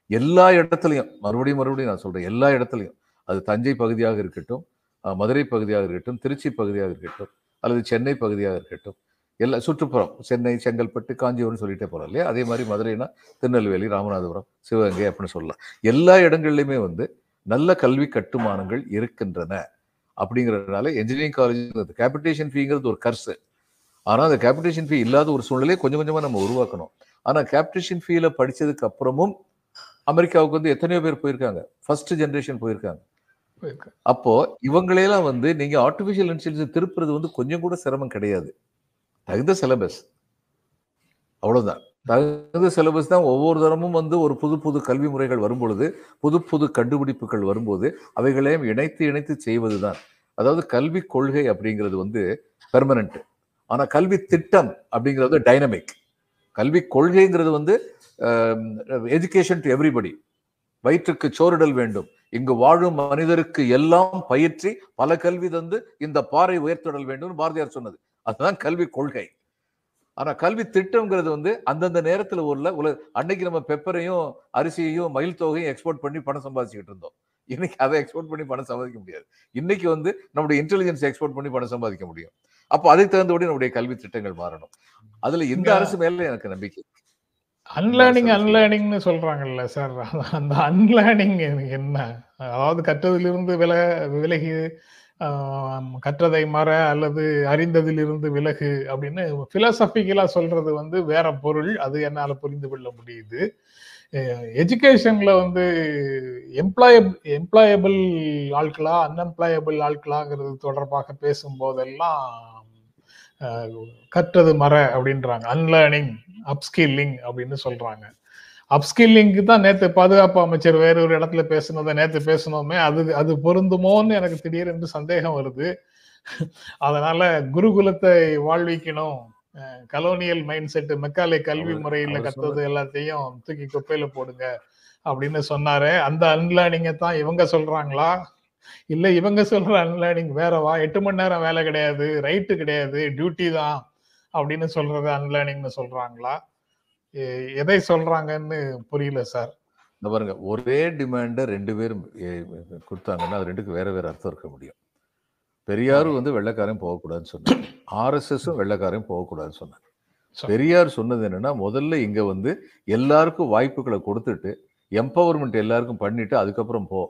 எல்லா இடத்துலையும் மறுபடியும் மறுபடியும் நான் சொல்றேன் எல்லா இடத்துலையும். அது தஞ்சை பகுதியாக இருக்கட்டும் மதுரை பகுதியாக இருக்கட்டும் திருச்சி பகுதியாக இருக்கட்டும் அல்லது சென்னை பகுதியாக இருக்கட்டும். எல்லா சுற்றுப்புறம் சென்னை செங்கல்பட்டு காஞ்சிபுரம் சொல்லிட்டே போறோம் இல்லையா? அதே மாதிரி மதுரைனா திருநெல்வேலி ராமநாதபுரம் சிவகங்கை அப்படின்னு சொல்லலாம். எல்லா இடங்கள்லையுமே வந்து நல்ல கல்வி கட்டுமானங்கள் இருக்கின்றன அப்படிங்கிறதுனால இன்ஜினியரிங் காலேஜ் கேபிட்டேஷன் ஃபீங்கிறது ஒரு கர்சு ஆனால் அந்த கேபிட்டேஷன் ஃபீ இல்லாத ஒரு சூழ்நிலையை கொஞ்சம் கொஞ்சமாக நம்ம உருவாக்கணும். ஆனால் கேபிட்டேஷன் ஃபீல படிச்சதுக்கு அப்புறமும் அமெரிக்காவுக்கு வந்து எத்தனையோ பேர் போயிருக்காங்க. ஃபர்ஸ்ட் ஜெனரேஷன் போயிருக்காங்க. போயிருக்கு. அப்போ இவங்களையெல்லாம் வந்து நீங்க ஆர்டிஃபிஷியல் இன்டெலிஜென்ஸ் திருப்புறது வந்து கொஞ்சம் கூட சிரமம் கிடையாது. தகுந்த சிலபஸ் அவ்வளோதான் தகுந்த சிலபஸ் தான் ஒவ்வொரு தரமும் வந்து ஒரு புது புது கல்வி முறைகள் வரும்பொழுது புது புது கண்டுபிடிப்புகள் வரும்போது அவைகளையும் இணைத்து இணைத்து செய்வது தான் அதாவது கல்வி கொள்கை அப்படிங்கிறது வந்து பெர்மனண்ட் ஆனால் கல்வி திட்டம் அப்படிங்கிறது டைனமிக் கல்வி கொள்கைங்கிறது வந்து எஜுகேஷன் டு எவ்ரிபடி வயிற்றுக்கு சோறிடல் வேண்டும். இங்கு வாழும் மனிதருக்கு எல்லாம் பயிற்சி பல கல்வி தந்து இந்த பாறை உயர்த்திடல் வேண்டும் பாரதியார் சொன்னது. அதுதான் கல்வி கொள்கை. ஆனா கல்வி திட்டம்ங்கிறது வந்து அந்தந்த நேரத்துல உள்ள உல அன்னைக்கு நம்ம பெப்பரையும் அரிசியையும் மயில் தொகையும் எக்ஸ்போர்ட் பண்ணி பணம் சம்பாதிச்சுக்கிட்டு இருந்தோம். இன்னைக்கு அதை எக்ஸ்போர்ட் பண்ணி பணம் சம்பாதிக்க முடியாது. இன்னைக்கு வந்து நம்முடைய இன்டெலிஜென்ஸ் எக்ஸ்போர்ட் பண்ணி பணம் சம்பாதிக்க முடியும். அப்போ அதுக்கு தகுந்தபடி நம்முடைய கல்வி திட்டங்கள் மாறணும். அதுல இந்த அரசு மேல எனக்கு நம்பிக்கை. அன்லேர்னிங். அன்லேர்னிங்னு சொல்றாங்கல்ல சார் அந்த அன்லேர்னிங் என்ன? அதாவது கற்றதிலிருந்து வில விலகி கற்றதை மற அல்லது அறிந்ததிலிருந்து விலகு அப்படின்னு பிலசபிக்கலா சொல்றது வந்து வேற பொருள். அது என்னால புரிந்து கொள்ள முடியுது. எஜுகேஷன்ல வந்து எம்ப்ளாய எம்ப்ளாயபிள் ஆட்களா அன்எம்ப்ளாயபிள் ஆட்களாங்கிறது தொடர்பாக பேசும்போதெல்லாம் கற்றது மற அப்படின்றாங்க. அன்லேர்னிங் அப்ஸ்கில்லிங் அப்படின்னு சொல்றாங்க. அப்ஸ்கில்லிங்க்கு தான் நேத்து பாதுகாப்பு அமைச்சர் வேற ஒரு இடத்துல பேசுனதை நேத்து பேசணுமே அது அது பொருந்துமோன்னு எனக்கு திடீரென்று சந்தேகம் வருது. அதனால குருகுலத்தை வாழ்விக்கணும். கலோனியல் மைண்ட் செட் மெக்காலே கல்வி முறையில கத்தது எல்லாத்தையும் தூக்கி குப்பையில போடுங்க அப்படின்னு சொன்னாரு. அந்த அன்லேர்னிங்கை தான் இவங்க சொல்றாங்களா? இல்ல இவங்க சொல்ற அன்லேர்னிங் வேறவா எட்டு மணி நேரம் வேலை கிடையாது ரைட்டு கிடையாது டியூட்டி தான் அப்படின்னு சொல்றது அன்லேர்னிங்னு சொல்றாங்களா? எதை சொல்றாங்கன்னு புரியல சார். இந்த பாருங்க ஒரே டிமாண்டை ரெண்டு பேரும் கொடுத்தாங்கன்னா அது ரெண்டுக்கு வேற வேற அர்த்தம் இருக்க முடியும். பெரியார் வந்து வெள்ளைக்காரன் போகக்கூடாதுன்னு சொன்னாங்க ஆர்எஸ்எஸும் வெள்ளைக்காரன் போகக்கூடாதுன்னு சொன்னாங்க சரி. பெரியார் சொன்னது என்னன்னா முதல்ல இங்க வந்து எல்லாருக்கும் வாய்ப்புகளை கொடுத்துட்டு எம்பவர்மெண்ட் எல்லாருக்கும் பண்ணிட்டு அதுக்கப்புறம் போ.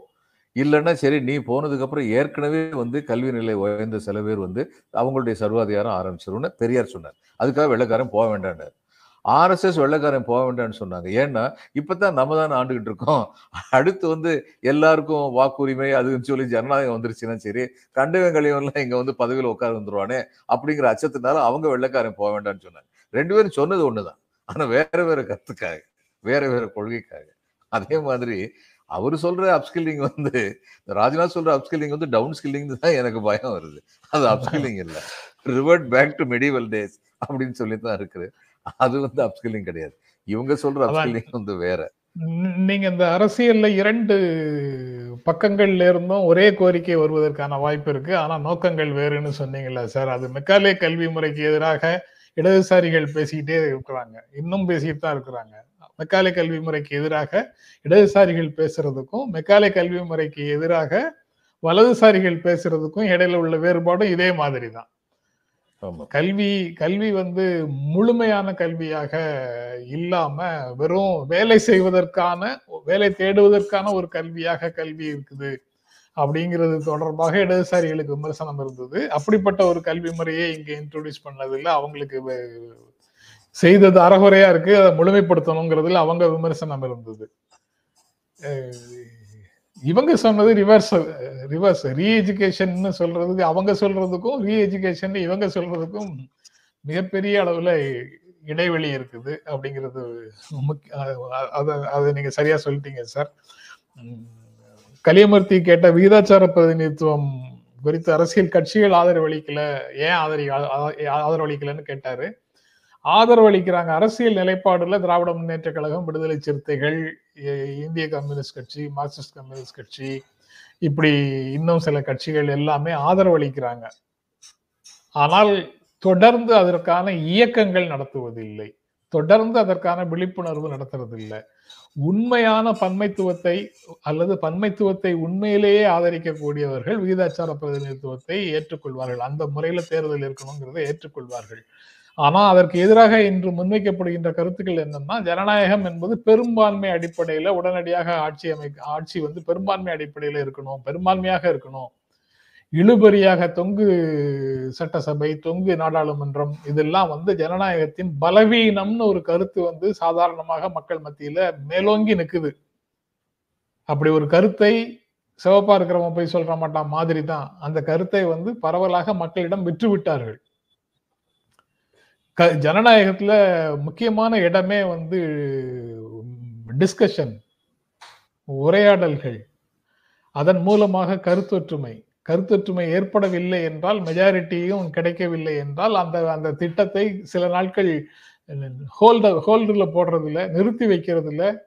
இல்லைன்னா சரி நீ போனதுக்கு அப்புறம் ஏற்கனவே வந்து கல்வி நிலை உயர்ந்த சில பேர் வந்து அவங்களுடைய சர்வாதிகாரம் ஆரம்பிச்சிரும்னு பெரியார் சொன்னார். அதுக்காக வெள்ளைக்காரன் போக வேண்டாம்னாரு. ஆர்எஸ்எஸ் வெள்ளைக்காரன் போக வேண்டாம்னு சொன்னாங்க. ஏன்னா இப்பதான் நம்ம தானே ஆண்டுகிட்டு இருக்கோம். அடுத்து வந்து எல்லாருக்கும் வாக்குரிமை அதுன்னு சொல்லி ஜனநாயகம் வந்துருச்சுன்னா சரி கண்டவன் இங்கே இங்க வந்து பதவியில் உட்கார வந்துருவானே அப்படிங்கிற அச்சத்தினால அவங்க வெள்ளைக்காரன் போக வேண்டாம்னு சொன்னாங்க. ரெண்டு பேரும் சொன்னது ஒண்ணுதான். ஆனா வேற வேற கருத்துக்காக வேற வேற கொள்கைக்காக. அதே மாதிரி அவர் சொல்ற அப்ஸ்கில்லிங் வந்து ராஜ்நாத் சொல்ற அப்ஸ்கில்லிங் வந்து டவுன் ஸ்கில்லிங் தான் எனக்கு பயம் வருது. அது அப்ஸ்கில்லிங் இல்ல. Revert back to medieval days அப்படின்னு சொல்லி தான் இருக்குது அது வந்து அப்ஸ்கில்லிங் கிடையாது. இவங்க சொல்ற. அப்ஸ்கில்லிங் வந்து வேற. நீங்க இந்த அரசியல்ல இரண்டு பக்கங்கள்ல இருந்தும் ஒரே கோரிக்கை வருவதற்கான வாய்ப்பு இருக்கு. ஆனா நோக்கங்கள் வேறுன்னு சொன்னீங்கல்ல சார் அது மெக்காலே கல்வி முறைக்கு எதிராக இடதுசாரிகள் பேசிக்கிட்டே இருக்கிறாங்க. இன்னும் பேசிட்டு தான் இருக்கிறாங்க. மெக்காலே கல்வி முறைக்கு எதிராக இடதுசாரிகள் பேசுறதுக்கும் மெக்காலே கல்வி முறைக்கு எதிராக வலதுசாரிகள் பேசுறதுக்கும் இடையில உள்ள வேறுபாடும் இதே மாதிரி தான் கல்வி கல்வி வந்து முழுமையான கல்வியாக இல்லாம வெறும் வேலை செய்வதற்கான வேலை தேடுவதற்கான ஒரு கல்வியாக கல்வி இருக்குது. அப்படிங்கிறது தொடர்பாக இடதுசாரிகளுக்கு விமர்சனம் இருந்தது. அப்படிப்பட்ட ஒரு கல்வி முறையை இங்க இன்ட்ரோடியூஸ் பண்ணதில்ல. அவங்களுக்கு செய்தது அறகுறையா இருக்கு. அதை முழுமைப்படுத்தணுங்கிறதுல அவங்க விமர்சனம் இருந்தது. இவங்க சொன்னது ரிவர்ஸ் ரிவர்ஸ் ரீஎஜுகேஷன் சொல்றதுக்கு அவங்க சொல்றதுக்கும் ரீஎஜுகேஷன் இவங்க சொல்றதுக்கும் மிகப்பெரிய அளவுல இடைவெளி இருக்குது அப்படிங்கிறது முக்கிய- அதை நீங்க சரியா சொல்லிட்டீங்க சார் கலியமூர்த்தி கேட்ட விகிதாச்சார பிரதிநிதித்துவம் குறித்து அரசியல் கட்சிகள் ஆதரவளிக்கல ஏன் ஆதரி ஆ- ஆ- ஆதரவளிக்கலன்னு கேட்டாரு. ஆதரவளிக்கிறாங்க. அரசியல் நிலைப்பாடுல திராவிட முன்னேற்ற கழகம் விடுதலை சிறுத்தைகள் இந்திய கம்யூனிஸ்ட் கட்சி மார்க்சிஸ்ட் கம்யூனிஸ்ட் கட்சி இப்படி இன்னும் சில கட்சிகள் எல்லாமே ஆதரவளிக்கிறாங்க. ஆனால் தொடர்ந்து அதற்கான இயக்கங்கள் நடத்துவதில்லை. தொடர்ந்து அதற்கான விழிப்புணர்வு நடத்துறதில்லை. உண்மையான பன்மைத்துவத்தை அல்லது பன்மைத்துவத்தை உண்மையிலேயே ஆதரிக்கக்கூடியவர்கள் விகிதாச்சார பிரதிநிதித்துவத்தை ஏற்றுக்கொள்வார்கள். அந்த முறையில தேர்தல் இருக்கணுங்கிறதை ஏற்றுக்கொள்வார்கள். ஆனா அதற்கு எதிராக இன்று முன்வைக்கப்படுகின்ற கருத்துக்கள் என்னன்னா ஜனநாயகம் என்பது பெரும்பான்மை அடிப்படையில உடனடியாக ஆட்சி அமை ஆட்சி வந்து பெரும்பான்மை அடிப்படையில இருக்கணும் பெரும்பான்மையாக இருக்கணும். இழுபறியாக தொங்கு சட்டசபை தொங்கு நாடாளுமன்றம் இதெல்லாம் வந்து ஜனநாயகத்தின் பலவீனம்னு ஒரு கருத்து வந்து சாதாரணமாக மக்கள் மத்தியில மேலோங்கி நிற்குது அப்படி ஒரு கருத்தை சிவப்பா இருக்கிறவன் போய் சொல்ற மாட்டான் மாதிரி தான் அந்த கருத்தை வந்து பரவலாக மக்களிடம் விற்று விட்டார்கள் க- ஜனநாயகத்துல முக்கியமான இடமே வந்து டிஸ்கஷன் உரையாடல்கள். அதன் மூலமாக கருத்தொற்றுமை. கருத்தொற்றுமை ஏற்படவில்லை என்றால் மெஜாரிட்டியும் கிடைக்கவில்லை என்றால் அந்த அந்த திட்டத்தை சில நாட்கள் ஹோல்ட ஹோல்டில் போடுறதில்ல நிறுத்தி வைக்கிறதில்ல.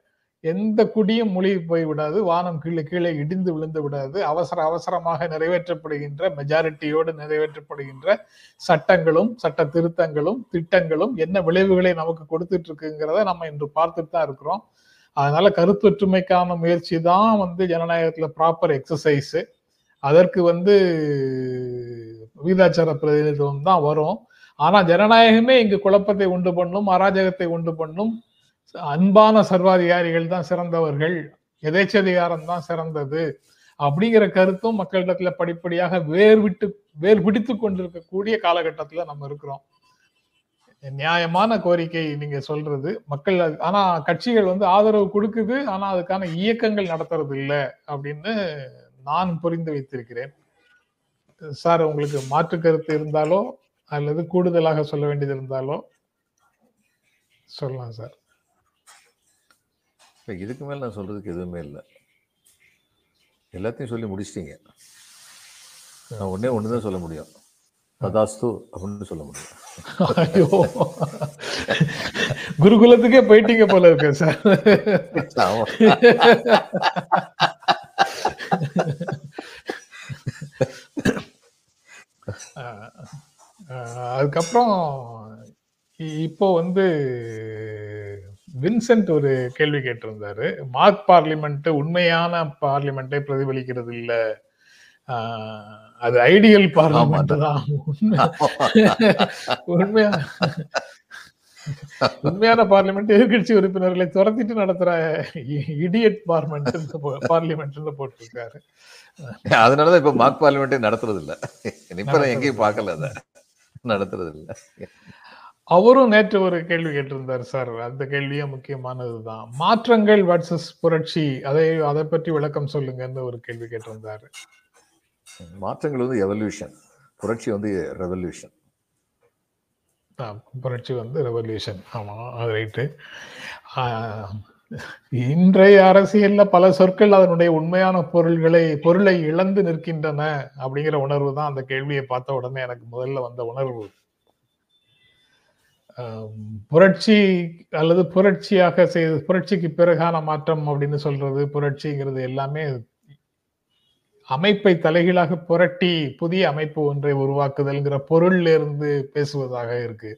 எந்த குடியும் மொழி போய் விடாது வானம் கீழே கீழே இடிந்து விழுந்து விடாது. அவசர அவசரமாக நிறைவேற்றப்படுகின்ற மெஜாரிட்டியோடு நிறைவேற்றப்படுகின்ற சட்டங்களும் சட்ட திருத்தங்களும் திட்டங்களும் என்ன விளைவுகளை நமக்கு கொடுத்துட்டு இருக்குங்கிறத நம்ம இன்று பார்த்துட்டு தான் இருக்கிறோம். அதனால கருத்தொற்றுமைக்கான முயற்சி தான் வந்து ஜனநாயகத்துல ப்ராப்பர் எக்ஸசைஸ் அதற்கு வந்து வீதாச்சார பிரதிநிதித்துவம் தான் வரும். ஆனா ஜனநாயகமே இங்கு குழப்பத்தை உண்டு பண்ணும் அராஜகத்தை உண்டு பண்ணும் அன்பான சர்வாதிகாரிகள் தான் சிறந்தவர்கள் எதேச்சதிகாரம் தான் சிறந்தது அப்படிங்கிற கருத்தும் மக்களிடத்துல படிப்படியாக வேர் விட்டு வேர் பிடித்து கொண்டிருக்கக்கூடிய காலகட்டத்துல நம்ம இருக்கிறோம். நியாயமான கோரிக்கை நீங்க சொல்றது. மக்கள் ஆனா கட்சிகள் வந்து ஆதரவு கொடுக்குது ஆனா அதுக்கான இயக்கங்கள் நடத்துறது இல்லை அப்படின்னு நான் புரிந்து வைத்திருக்கிறேன். சார் உங்களுக்கு மாற்று கருத்து இருந்தாலோ அல்லது கூடுதலாக சொல்ல வேண்டியது இருந்தாலோ சொல்லலாம் சார். இல்ல, இதுக்கு மேல நான் சொல்றதுக்கு எதுவுமே இல்லை. எல்லாத்தையும் சொல்லி முடிச்சிட்டீங்க. நான் ஒண்ணே ஒன்று தான் சொல்ல முடியும். ததாஸ்து அப்படின்னு சொல்ல முடியும். ஐயோ. குருகுலத்துக்கே போயிட்டீங்க போல இருக்கு சார் அதுக்கப்புறம் இப்போ வந்து வின்சென்ட் ஒரு கேள்வி கேட்டிருந்தாரு. மார்க் பார்லிமெண்ட் உண்மையான பார்லிமெண்ட்டை பிரதிபலிக்கிறது இல்ல. அது ஐடியல் பார்லிமெண்ட் தான். உண்மை உண்மையா உண்மையான பார்லிமெண்ட் எதிர்கட்சி உறுப்பினர்களை துரத்திட்டு நடத்துற இடியட் பார்லிமெண்ட் பார்லிமெண்ட் போட்டிருக்காரு. அதனாலதான் இப்ப மார்க் பார்லிமெண்டே நடத்துறது இல்ல இப்ப எங்கேயும் பார்க்கல அத. நடத்துறது இல்ல அவரும் நேற்று ஒரு கேள்வி கேட்டிருந்தார் சார். அந்த கேள்வியும் முக்கியமானதுதான் மாற்றங்கள் வர்சஸ் புரட்சி அதை அதை பற்றி விளக்கம் சொல்லுங்கன்னு ஒரு கேள்வி கேட்டிருந்தாரு. மாற்றங்கள் வந்து எவல்யூஷன் புரட்சி வந்து ரெவல்யூஷன் புரட்சி வந்து ரெவல்யூஷன் ஆமா அது ரைட்டு இன்றைய அரசியல்ல பல சொற்கள் அதனுடைய உண்மையான பொருள்களை பொருளை இழந்து நிற்கின்றன அப்படிங்கிற உணர்வு தான் அந்த கேள்வியை பார்த்த உடனே எனக்கு முதல்ல வந்த உணர்வு. புரட்சி அல்லது புரட்சியாக செய்து புரட்சிக்கு பிறகான மாற்றம் அப்படின்னு சொல்றது புரட்சிங்கிறது எல்லாமே அமைப்பை தலைகீழாக புரட்டி புதிய அமைப்பு ஒன்றை உருவாக்குதல்ங்கிற பொருள்ல இருந்து பேசுவதாக இருக்கு.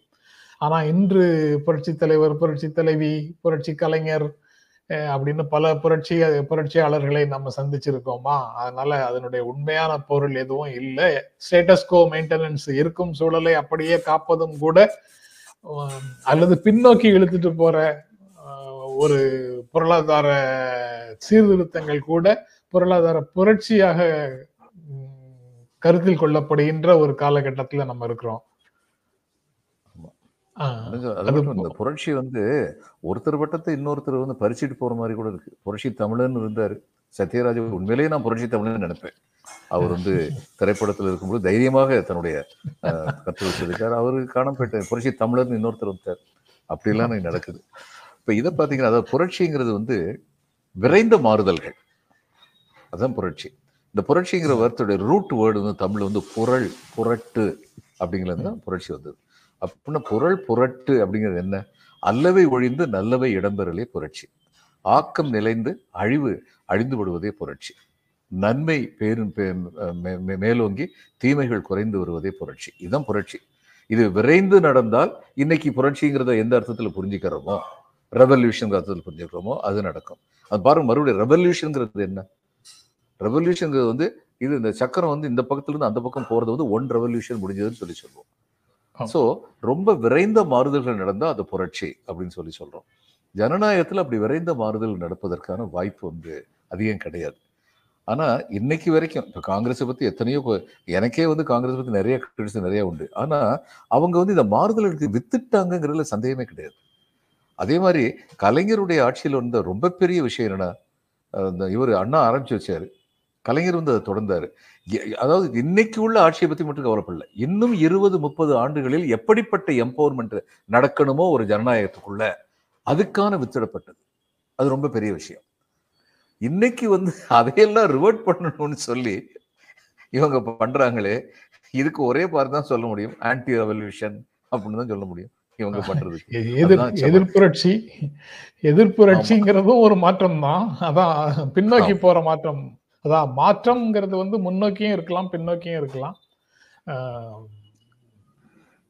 ஆனா இன்று புரட்சி தலைவர் புரட்சி தலைவி புரட்சி கலைஞர் அஹ், அப்படின்னு பல புரட்சி புரட்சியாளர்களை நம்ம சந்திச்சிருக்கோமா? அதனால அதனுடைய உண்மையான பொருள் எதுவும் இல்லை. ஸ்டேட்டஸ்கோ மெயின்டெனன்ஸ் இருக்கும் சூழலை அப்படியே காப்பதும் கூட அல்லது பின்னோக்கி இழுத்துட்டு போற ஒரு பொருளாதார சீர்திருத்தங்கள் கூட பொருளாதார புரட்சியாக உம், கருத்தில் கொள்ளப்படுகின்ற ஒரு காலகட்டத்துல நம்ம இருக்கிறோம். இந்த புரட்சி வந்து ஒருத்தர் வட்டத்தை இன்னொருத்தர் வந்து பறிச்சுட்டு போற மாதிரி கூட இருக்கு. புரட்சி தமிழன் இருந்தாரு. சத்யராஜ் உண்மையிலேயே நான் புரட்சி தமிழ்னு நினைப்பேன். அவர் வந்து திரைப்படத்தில் இருக்கும்போது தைரியமாக தன்னுடைய கற்று வச்சிருக்காரு அவரு காணப்பட்ட புரட்சி தமிழர்னு இன்னொருத்தர் வந்தார் அப்படிலாம் நடக்குது. இப்ப இதை பாத்தீங்கன்னா அதாவது புரட்சிங்கிறது வந்து விரைந்த மாறுதல்கள். அதான் புரட்சி. இந்த புரட்சிங்கிற வார்த்தையுடைய ரூட் வேர்டு வந்து தமிழ்ல வந்து புரள் புரட்டு அப்படிங்கிறது தான் புரட்சி வந்தது. அப்படின்னா புரள் புரட்டு அப்படிங்கிறது என்ன? அல்லவை ஒழிந்து நல்லவை இடம்பெறலே புரட்சி. ஆக்கம் நிலைந்து அழிவு அழிந்து விடுவதே புரட்சி. நன்மை பேரும் மேலோங்கி தீமைகள் குறைந்து வருவதே புரட்சி. இதுதான் புரட்சி. இது விரைந்து நடந்தால் இன்னைக்கு புரட்சிங்கிறத எந்த அர்த்தத்துல புரிஞ்சுக்கிறோமோ ரெவல்யூஷன் அர்த்தத்தில் புரிஞ்சுக்கிறோமோ அது நடக்கும். அது பாருங்க மறுபடியும் ரெவல்யூஷன்ங்கிறது என்ன? ரெவல்யூஷன்ங்கிறது வந்து இது இந்த சக்கரம் வந்து இந்த பக்கத்துல இருந்து அந்த பக்கம் போறது வந்து ஒன் ரெவல்யூஷன் முடிஞ்சதுன்னு சொல்லி சொல்லுவோம். சோ ரொம்ப விரைந்த மாறுதல்கள் நடந்தா அது புரட்சி அப்படின்னு சொல்லி சொல்றோம். ஜனநாயகத்துல அப்படி விரைந்த மாறுதல் நடப்பதற்கான வாய்ப்பு வந்து அதிகம் கிடையாது. ஆனால் இன்னைக்கு வரைக்கும் இப்போ காங்கிரஸை பற்றி எத்தனையோ இப்போ எனக்கே வந்து காங்கிரஸ் பற்றி நிறைய கிரிட்டிஸ் நிறைய உண்டு. ஆனால் அவங்க வந்து இந்த மாறுதலுக்கு வித்துட்டாங்கிறதுல சந்தேகமே கிடையாது. அதே மாதிரி கலைஞருடைய ஆட்சியில் வந்த ரொம்ப பெரிய விஷயம் என்னென்னா இந்த இவர் அண்ணா ஆரம்பிச்சு வச்சார். கலைஞர் வந்து அதை தொடர்ந்தார். எ- அதாவது இன்னைக்கு உள்ள ஆட்சியை பற்றி மட்டும் கவலைப்படல. இன்னும் இருபது முப்பது ஆண்டுகளில் எப்படிப்பட்ட எம்பவர்மெண்ட் நடக்கணுமோ ஒரு ஜனநாயகத்துக்குள்ள அதுக்கான வித்திடப்பட்டது. அது ரொம்ப பெரிய விஷயம். இன்னைக்கு வந்து அதையெல்லாம் ரிவர்ட் பண்ணணும்னு சொல்லி இவங்க பண்றாங்களே இதுக்கு ஒரே பார்த்து தான் சொல்ல முடியும். ஆன்டி ரெவல்யூஷன் அப்படின்னு தான் சொல்ல முடியும் இவங்க பண்றதுக்கு. எ- எதிர். எதிர்ப்புரட்சி எதிர்ப்புரட்சிங்கிறதும் ஒரு மாற்றம் தான். அதான் பின்னோக்கி போற மாற்றம். அதான் மாற்றம்ங்கிறது வந்து முன்னோக்கியும் இருக்கலாம் பின்னோக்கியும் இருக்கலாம்.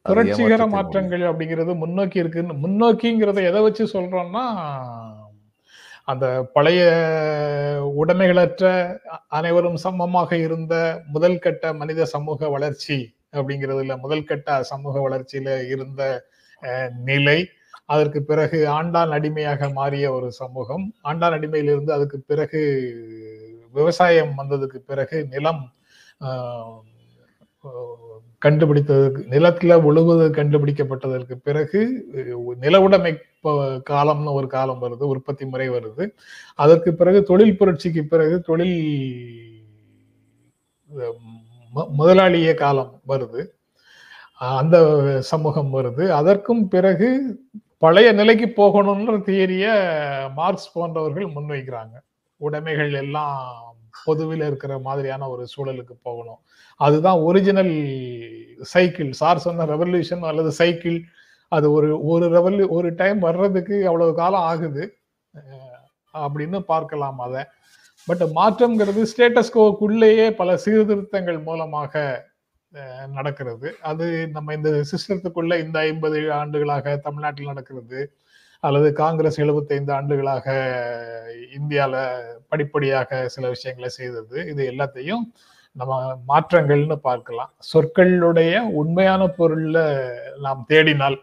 புரட்சிகர மாற்றங்கள் அப்படிங்கிறது முன்னோக்கி இருக்குன்னு முன்னோக்கிங்கிறத எதை வச்சு சொல்றோம்னா அந்த பழைய உடைமைகளற்ற அனைவரும் சமமாக இருந்த முதல் கட்ட மனித சமூக வளர்ச்சி அப்படிங்கிறதுல முதல் கட்ட சமூக வளர்ச்சியில இருந்த நிலை. அதற்கு பிறகு ஆண்டான் அடிமையாக மாறிய ஒரு சமூகம். ஆண்டான் அடிமையிலிருந்து அதுக்கு பிறகு விவசாயம் வந்ததுக்கு பிறகு நிலம் கண்டுபிடித்ததற்கு கண்டுபிடித்ததுக்கு நிலத்துல உழுவது கண்டுபிடிக்கப்பட்டதற்கு பிறகு நிலவுடைமை நில உடைமை காலம்னு ஒரு காலம் வருது உற்பத்தி முறை வருது. அதற்கு பிறகு தொழில் புரட்சிக்கு பிறகு தொழில் முதலாளிய காலம் வருது. அந்த சமூகம் வருது. அதற்கும் பிறகு பழைய நிலைக்கு போகணும்ன்ற தியரிய மார்க்ஸ் போன்றவர்கள் முன்வைக்கிறாங்க. உடைமைகள் எல்லாம் பொதுவில் இருக்கிற மாதிரியான ஒரு சூழலுக்கு போகணும். அதுதான் ஒரிஜினல் சைக்கிள் சார் சொன்ன ரெவல்யூஷன் அல்லது சைக்கிள் அது ஒரு ஒரு ரெவல்யூ ஒரு டைம் வர்றதுக்கு அவ்வளவு காலம் ஆகுது? அப்படின்னு பார்க்கலாம் அதை. பட் மாற்றம்ங்கிறது ஸ்டேட்டஸ்கோக்குள்ளேயே பல சீர்திருத்தங்கள் மூலமாக நடக்கிறது. அது நம்ம இந்த சிஸ்டத்துக்குள்ள இந்த ஐம்பது ஆண்டுகளாக தமிழ்நாட்டில் நடக்கிறது. அல்லது காங்கிரஸ் 75 ஆண்டுகளாக இந்தியால படிப்படியாக சில விஷயங்களை செய்தது. இது எல்லாத்தையும் நம்ம மாற்றங்கள்னு பார்க்கலாம். சொற்களுடைய உண்மையான பொருள்ல நாம் தேடினால்.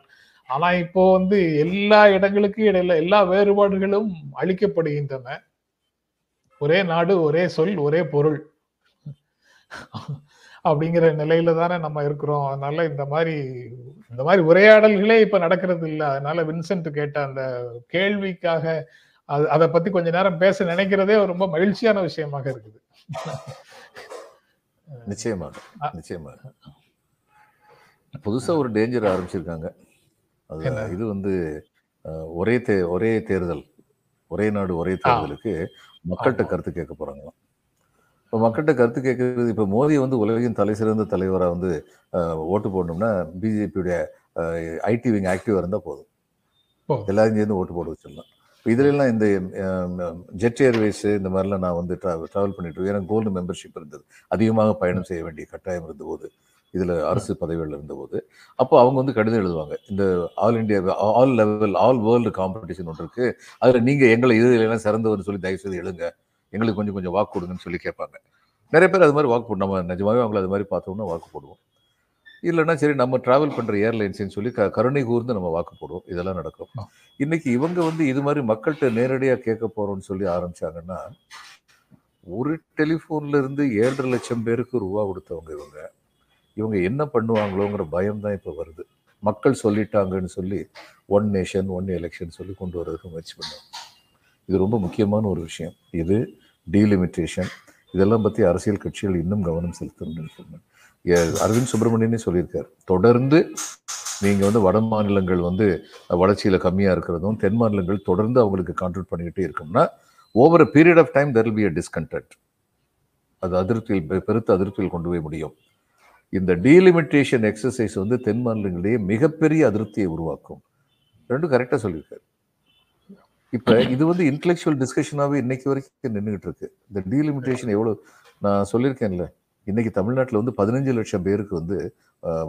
ஆனா இப்போ வந்து எல்லா இடங்களுக்கும் இடையில எல்லா வேறுபாடுகளும் அளிக்கப்படுகின்றன. ஒரே நாடு ஒரே சொல் ஒரே பொருள். அப்படிங்கிற நிலையில தானே நம்ம இருக்கிறோம். அதனால இந்த மாதிரி இந்த மாதிரி உரையாடல்களே இப்ப நடக்கிறது இல்ல. அதனால வின்சென்ட் கேட்ட அந்த கேள்விக்காக அது அதை பத்தி கொஞ்ச நேரம் பேச நினைக்கிறதே ரொம்ப மகிழ்ச்சியான விஷயமாக இருக்குது. நிச்சயமாக நிச்சயமாக. புதுசா ஒரு டேஞ்சர் ஆரம்பிச்சிருக்காங்க. அது? இது வந்து ஒரே தே ஒரே தேர்தல். ஒரே நாடு ஒரே தேர்தலுக்கு மக்கள்கிட்ட. கருத்து கேட்க போறாங்களாம். இப்போ மக்கள்கிட்ட கருத்து கேட்கறது இப்போ மோடி வந்து உலகின் தலை சிறந்த தலைவராக வந்து ஓட்டு போடணும்னா பிஜேபியுடைய ஐடி விங் ஆக்டிவாக இருந்தால் போதும். எல்லாரும் சேர்ந்து ஓட்டு போட வச்சிடலாம். இப்போ இதுலலாம் இந்த ஜெட் ஏர்வேஸ் இந்த மாதிரிலாம் நான் வந்து ட்ராவல் பண்ணிட்டு இருக்கேன். எனக்கு கோல்டு மெம்பர்ஷிப் இருந்தது. அதிகமாக பயணம் செய்ய வேண்டிய கட்டாயம் இருந்தபோது இதில் அரசு பதவிகள் இருந்தபோது. அப்போ அவங்க வந்து கடிதம் எழுதுவாங்க. இந்த all India all level all world competition ஒன்று இருக்கு. அதில் நீங்கள் எங்களை இதுல எல்லாம் சிறந்தவர்னு சொல்லி தயவு செய்து எழுங்க. எங்களுக்கு கொஞ்சம் கொஞ்சம் வாக்கு கொடுங்கன்னு சொல்லி கேட்பாங்க. நிறைய பேர் அது மாதிரி வாக்கு போடும் நம்ம நிஜமாவே அவங்கள அது மாதிரி பார்த்தோம்னா வாக்கு போடுவோம். இல்லைன்னா சரி நம்ம டிராவல் பண்ற ஏர்லைன்ஸ்னு சொல்லி க கருணை கூர்ந்து நம்ம வாக்கு போடுவோம். இதெல்லாம் நடக்கும். இன்னைக்கு இவங்க வந்து இது மாதிரி மக்கள்கிட்ட நேரடியாக கேட்க போறோம்னு சொல்லி ஆரம்பிச்சாங்கன்னா ஒரு டெலிஃபோன்ல இருந்து ஏழரை லட்சம் பேருக்கு ரூபா கொடுத்தவங்க இவங்க. இவங்க என்ன பண்ணுவாங்களோங்கிற பயம் தான் இப்போ வருது. மக்கள் சொல்லிட்டாங்கன்னு சொல்லி ஒன் நேஷன் ஒன் எலெக்ஷன் சொல்லி கொண்டு வர்றதுக்கு முயற்சி பண்ணுவாங்க. இது ரொம்ப முக்கியமான ஒரு விஷயம். இது டீலிமிட்டேஷன் இதெல்லாம் பற்றி அரசியல் கட்சிகள் இன்னும் கவனம் செலுத்தணும்னு அரவிந்த் சுப்பிரமணியனே சொல்லியிருக்கார். தொடர்ந்து நீங்கள் வந்து வட மாநிலங்கள் வந்து வளர்ச்சியில் கம்மியாக இருக்கிறதும் தென் மாநிலங்கள் தொடர்ந்து அவங்களுக்கு கான்ட்ரிபியூட் பண்ணிக்கிட்டே இருக்கும்னா over a period of time there be a discontent அது அதிருப்தியில் பெ- பெருத்த அதிருப்தியில் கொண்டு போய் முடியும். இந்த டீலிமிட்டேஷன் எக்ஸசைஸ் வந்து தென் மாநிலங்களிடையே மிகப்பெரிய அதிருப்தியை உருவாக்கும். ரெண்டும் கரெக்டாக சொல்லியிருக்காரு. இப்போ இது வந்து இன்டெலெக்சுவல் டிஸ்கஷனாகவே இன்னைக்கு வரைக்கும் நின்றுகிட்டு இருக்கு இந்த டீலிமிட்டேஷன் எவ்வளோ நான் சொல்லியிருக்கேன்ல இன்னைக்கு தமிழ்நாட்டில் வந்து பதினஞ்சு லட்சம் பேருக்கு வந்து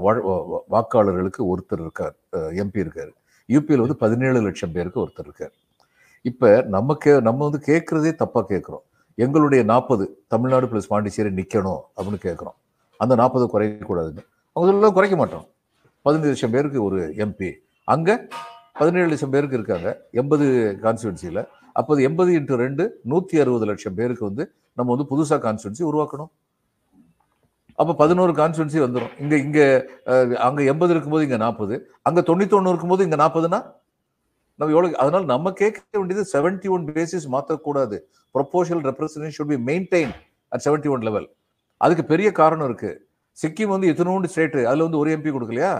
வா- வா- வாக்காளர்களுக்கு ஒருத்தர் இருக்கார் எம்பி இருக்கார். யூபியில் வந்து பதினேழு லட்சம் பேருக்கு ஒருத்தர் இருக்கார். இப்போ நம்ம கே நம்ம வந்து கேட்குறதே தப்பாக கேட்குறோம் எங்களுடைய நாற்பது தமிழ்நாடு ப்ளஸ் பாண்டிச்சேரி நிற்கணும் அப்படின்னு கேட்குறோம் அந்த நாற்பது குறைக்கக்கூடாதுன்னு அவங்க சொல்லலாம் குறைக்க மாட்டோம். பதினஞ்சு லட்சம் பேருக்கு ஒரு எம்பி அங்கே பதினேழு லட்சம் பேருக்கு இருக்காங்க. எண்பது கான்ஸ்டுவன்சியில் அப்போது எண்பது இன்ட்டு ரெண்டு நூற்றி அறுபது லட்சம் பேருக்கு வந்து நம்ம வந்து புதுசாக கான்ஸ்டுவன்சி உருவாக்கணும். அப்போ பதினோரு கான்ஸ்டுவன்சி வந்துடும் இங்கே இங்கே அங்கே எண்பது இருக்கும்போது இங்கே நாற்பது. அங்கே தொண்ணூத்தொன்று இருக்கும்போது இங்கே நாற்பதுனா நம்ம எவ்வளோ அதனால் நம்ம கேட்க வேண்டியது செவன்டி ஒன் பேசிஸ் மாற்றக்கூடாது. Proportional representation should be maintain at seventy one level அதுக்கு பெரிய காரணம் இருக்குது சிக்கிம் வந்து எத்தனோண்டு ஸ்டேட்டு அதில் வந்து ஒரு எம்பி கொடுக்கலையா?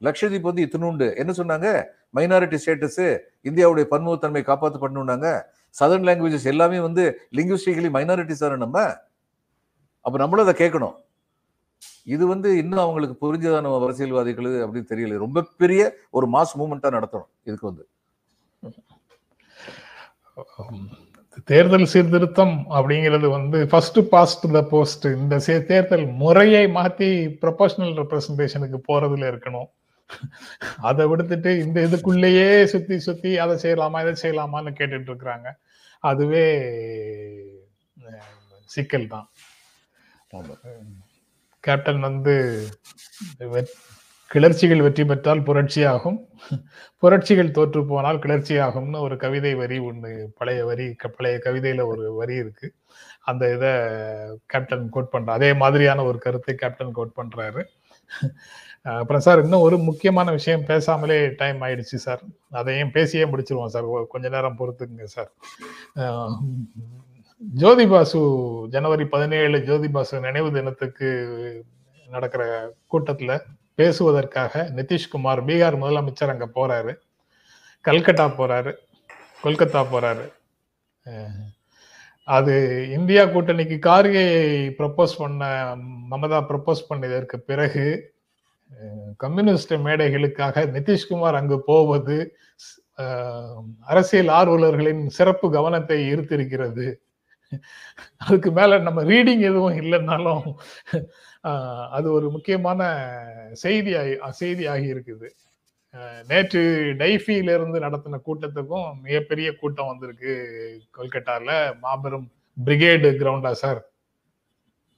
லட்சதீப் வந்து இத்தனூண்டு என்ன சொன்னாங்க? மைனாரிட்டி ஸ்டேட்டஸ் இந்தியாவுடைய பன்முகத்தன்மை காப்பாற்றப்படணுன்னாங்க சதர்ன் லாங்குவேஜஸ் எல்லாமே வந்து லிங்குவிஸ்டிகலி மைனாரிட்டிஸ் தானே நம்ம? அப்போ நம்மளும் அதை கேட்கணும். இது வந்து இன்னும் அவங்களுக்கு புரிஞ்சதா நம்ம அரசியல்வாதிகள் அப்படின்னு தெரியல. ரொம்ப பெரிய ஒரு மாஸ் மூமெண்ட்டாக நடத்தணும் இதுக்கு வந்து. தேர்தல் சீர்திருத்தம் அப்படிங்கிறது வந்து ஃபர்ஸ்ட் பாஸ்ட் த போஸ்ட் இந்த சே- தேர்தல் முறையை மாற்றி ப்ரொபோஷனல் ரெப்ரசன்டேஷனுக்கு போறதுல இருக்கணும். அதை விடுத்துட்டு இந்த இதுக்குள்ளேயே சுத்தி சுத்தி அதை செய்யலாமா இதை செய்யலாமான்னு கேட்டுட்டு இருக்கிறாங்க. அதுவே சிக்கல் தான். கேப்டன் வந்து கிளர்ச்சிகள் வெற்றி பெற்றால் புரட்சியாகும். புரட்சிகள் தோற்று போனால் கிளர்ச்சியாகும்னு ஒரு கவிதை வரி ஒன்று பழைய வரி பழைய கவிதையில ஒரு வரி இருக்கு. அந்த இதை கேப்டன் கோட் பண்ற அதே மாதிரியான ஒரு கருத்தை கேப்டன் கோட் பண்றாரு. அப்புறம் சார் இன்னும் ஒரு முக்கியமான விஷயம் பேசாமலே டைம் ஆயிடுச்சு சார். அதையும் பேசியே முடிச்சிருவோம் சார். கொஞ்ச நேரம் பொறுத்துக்குங்க சார். ஜோதி பாசு ஜனவரி பதினேழு ஜோதி பாசு நினைவு தினத்துக்கு நடக்கிற கூட்டத்தில் பேசுவதற்காக நிதிஷ்குமார் பீகார் முதலமைச்சர் அங்கே போறாரு. கல்கட்டா போறாரு. கொல்கத்தா போறாரு. அது இந்தியா கூட்டணிக்கு கார்கே ப்ரப்போஸ் பண்ண மமதா ப்ரப்போஸ் பண்ணதற்கு பிறகு கம்யூனிஸ்ட் மேடைகளுக்காக நிதிஷ்குமார் அங்கு போவது அரசியல் ஆர்வலர்களின் சிறப்பு கவனத்தை ஈர்த்திருக்கிறது. அதுக்கு மேல நம்ம ரீடிங் எதுவும் இல்லைன்னாலும் அது ஒரு முக்கியமான செய்தி செய்தி ஆகி இருக்குது. நேற்று டைஃபியில இருந்து நடத்தின கூட்டத்துக்கும் மிகப்பெரிய கூட்டம் வந்திருக்கு கொல்கட்டால. மாபெரும் பிரிகேடு கிரவுண்டா சார்?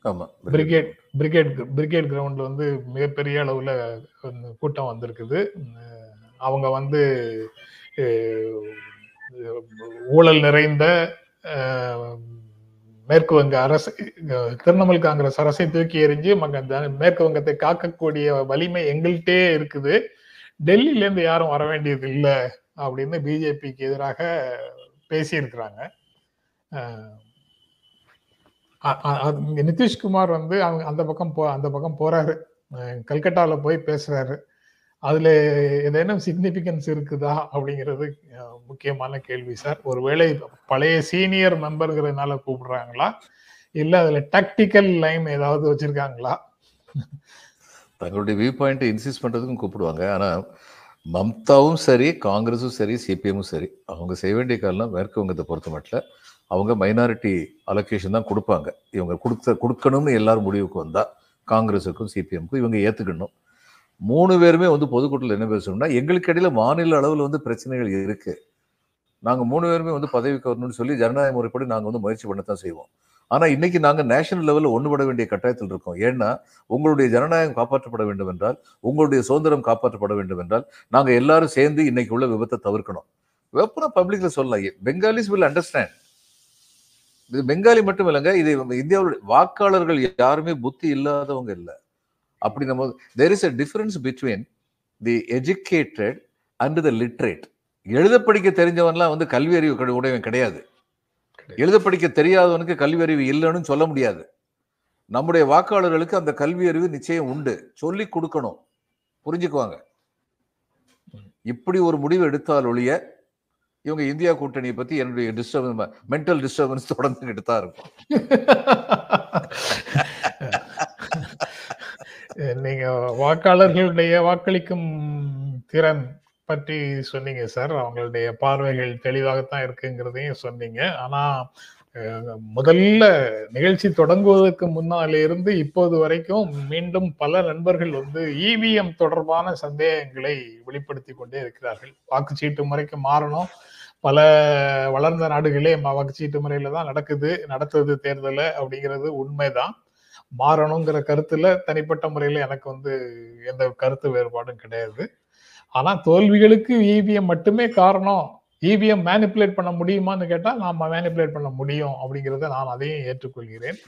ஆமா பிரிகேட் பிரிகேட் பிரிகேட் கிரவுண்ட்ல வந்து மிகப்பெரிய அளவுல கூட்டம் வந்திருக்குது. அவங்க வந்து ஊழல் நிறைந்த மேற்கு வங்க அரசு திரிணாமுல் காங்கிரஸ் அரசை தூக்கி எறிஞ்சு மங்க- மேற்கு வங்கத்தை காக்கக்கூடிய வலிமை எங்கள்கிட்டே இருக்குது. டெல்லியில இருந்து யாரும் வர வேண்டியது இல்லை அப்படின்னு பிஜேபிக்கு எதிராக பேசியிருக்கிறாங்க அஹ், அ- அ- அது இங்க நிதிஷ்குமார் வந்து அவங்க அந்த பக்கம் போ அந்த பக்கம் போறாரு. கல்கட்டாவில் போய் பேசுறாரு. அதுல ஏதேனும் சிக்னிபிகன்ஸ் இருக்குதா அப்படிங்கிறது முக்கியமான கேள்வி சார். ஒருவேளை பழைய சீனியர் மெம்பருங்கிறதுனால கூப்பிடுறாங்களா? இல்ல அதுல டாக்டிக்கல் லைன் ஏதாவது வச்சிருக்காங்களா? தங்களுடைய வியூ பாயிண்ட் இன்சிஸ்ட் பண்ணுறதுக்கும் கூப்பிடுவாங்க. ஆனால் மம்தாவும் சரி காங்கிரஸும் சரி சிபிஎம்மும் சரி அவங்க செய்ய வேண்டிய காலம் மேற்கு வங்கத்தை பொறுத்த மட்டும் அவங்க மைனாரிட்டி அலோகேஷன் தான் கொடுப்பாங்க. இவங்க கொடுத்த கொடுக்கணும்னு எல்லாரும் முடிவுக்கு வந்தால் காங்கிரஸுக்கும் சிபிஎம்க்கும் இவங்க ஏற்றுக்கணும் மூணு பேருமே வந்து பொதுக்கூட்டத்தில் என்ன பேசணும்னா எங்களுக்கு இடையில மாநில அளவில் வந்து பிரச்சனைகள் இருக்கு. நாங்கள் மூணு பேருமே வந்து பதவிக்கு வரணும்னு சொல்லி ஜனநாயக முறைப்படி நாங்கள் வந்து முயற்சி பண்ண தான் செய்வோம். ஆனால் இன்னைக்கு நாங்கள் நேஷனல் லெவலில் ஒன்றுபட வேண்டிய கட்டாயத்தில் இருக்கோம். ஏன்னா உங்களுடைய ஜனநாயகம் காப்பாற்றப்பட வேண்டும் என்றால் உங்களுடைய சுதந்திரம் காப்பாற்றப்பட வேண்டும் என்றால் நாங்கள் எல்லாரும் சேர்ந்து இன்னைக்கு உள்ள விபத்தை தவிர்க்கணும். வெப்பனை பப்ளிக்ல சொல்லலாம். பெங்காலிஸ் வில் அண்டர்ஸ்டாண்ட் இது பெங்காலி மட்டும் இல்லைங்க இது இந்தியாவுடைய வாக்காளர்கள் யாருமே புத்தி இல்லாதவங்க இல்லை. அப்படி நம்ம there is a difference between the educated and the literate எழுத படிக்க தெரிஞ்சவன்லாம் வந்து கல்வி அறிவு உடையவன் கிடையாது. எழுத படிக்க தெரியாதவனுக்கு கல்வி அறிவு இல்லைன்னு சொல்ல முடியாது. நம்முடைய வாக்காளர்களுக்கு அந்த கல்வி அறிவு நிச்சயம் உண்டு. சொல்லி கொடுக்கணும். புரிஞ்சுக்குவாங்க. இப்படி ஒரு முடிவு எடுத்தால் ஒழிய இவங்க இந்தியா கூட்டணியை பத்தி என்னுடைய டிஸ்டர்பன்ஸ் மென்டல் டிஸ்டர்பன்ஸ் தொடர்ந்துகிட்டு தான் இருக்கும். நீங்க வாக்காளர்களுடைய வாக்களிக்கும் திறன் பற்றி சொன்னீங்க சார். அவங்களுடைய பார்வைகள் தெளிவாகத்தான் இருக்குங்கிறதையும் சொன்னீங்க. ஆனா முதல்ல நிகழ்ச்சி தொடங்குவதற்கு முன்னால இருந்து இப்போது வரைக்கும் மீண்டும் பல நண்பர்கள் வந்து இவிஎம் தொடர்பான சந்தேகங்களை வெளிப்படுத்தி கொண்டே இருக்கிறார்கள். வாக்குச்சீட்டு முறைக்கு மாறணும். பல வளர்ந்த நாடுகளே ம- வாக்குச்சீட்டு முறையில தான் நடக்குது நடத்துது தேர்தலை அப்படிங்கிறது உண்மைதான். மாறணுங்கிற கருத்துல தனிப்பட்ட முறையில எனக்கு வந்து எந்த கருத்து வேறுபாடும் கிடையாது. ஆனா தோல்விகளுக்கு இவிஎம் மட்டுமே காரணம் இவிஎம் மேனிப்புலேட் பண்ண முடியுமான்னு கேட்டா நாம மேனிப்புலேட் பண்ண முடியும் அப்படிங்கிறத நான் அதையும் ஏற்றுக்கொள்கிறேன்.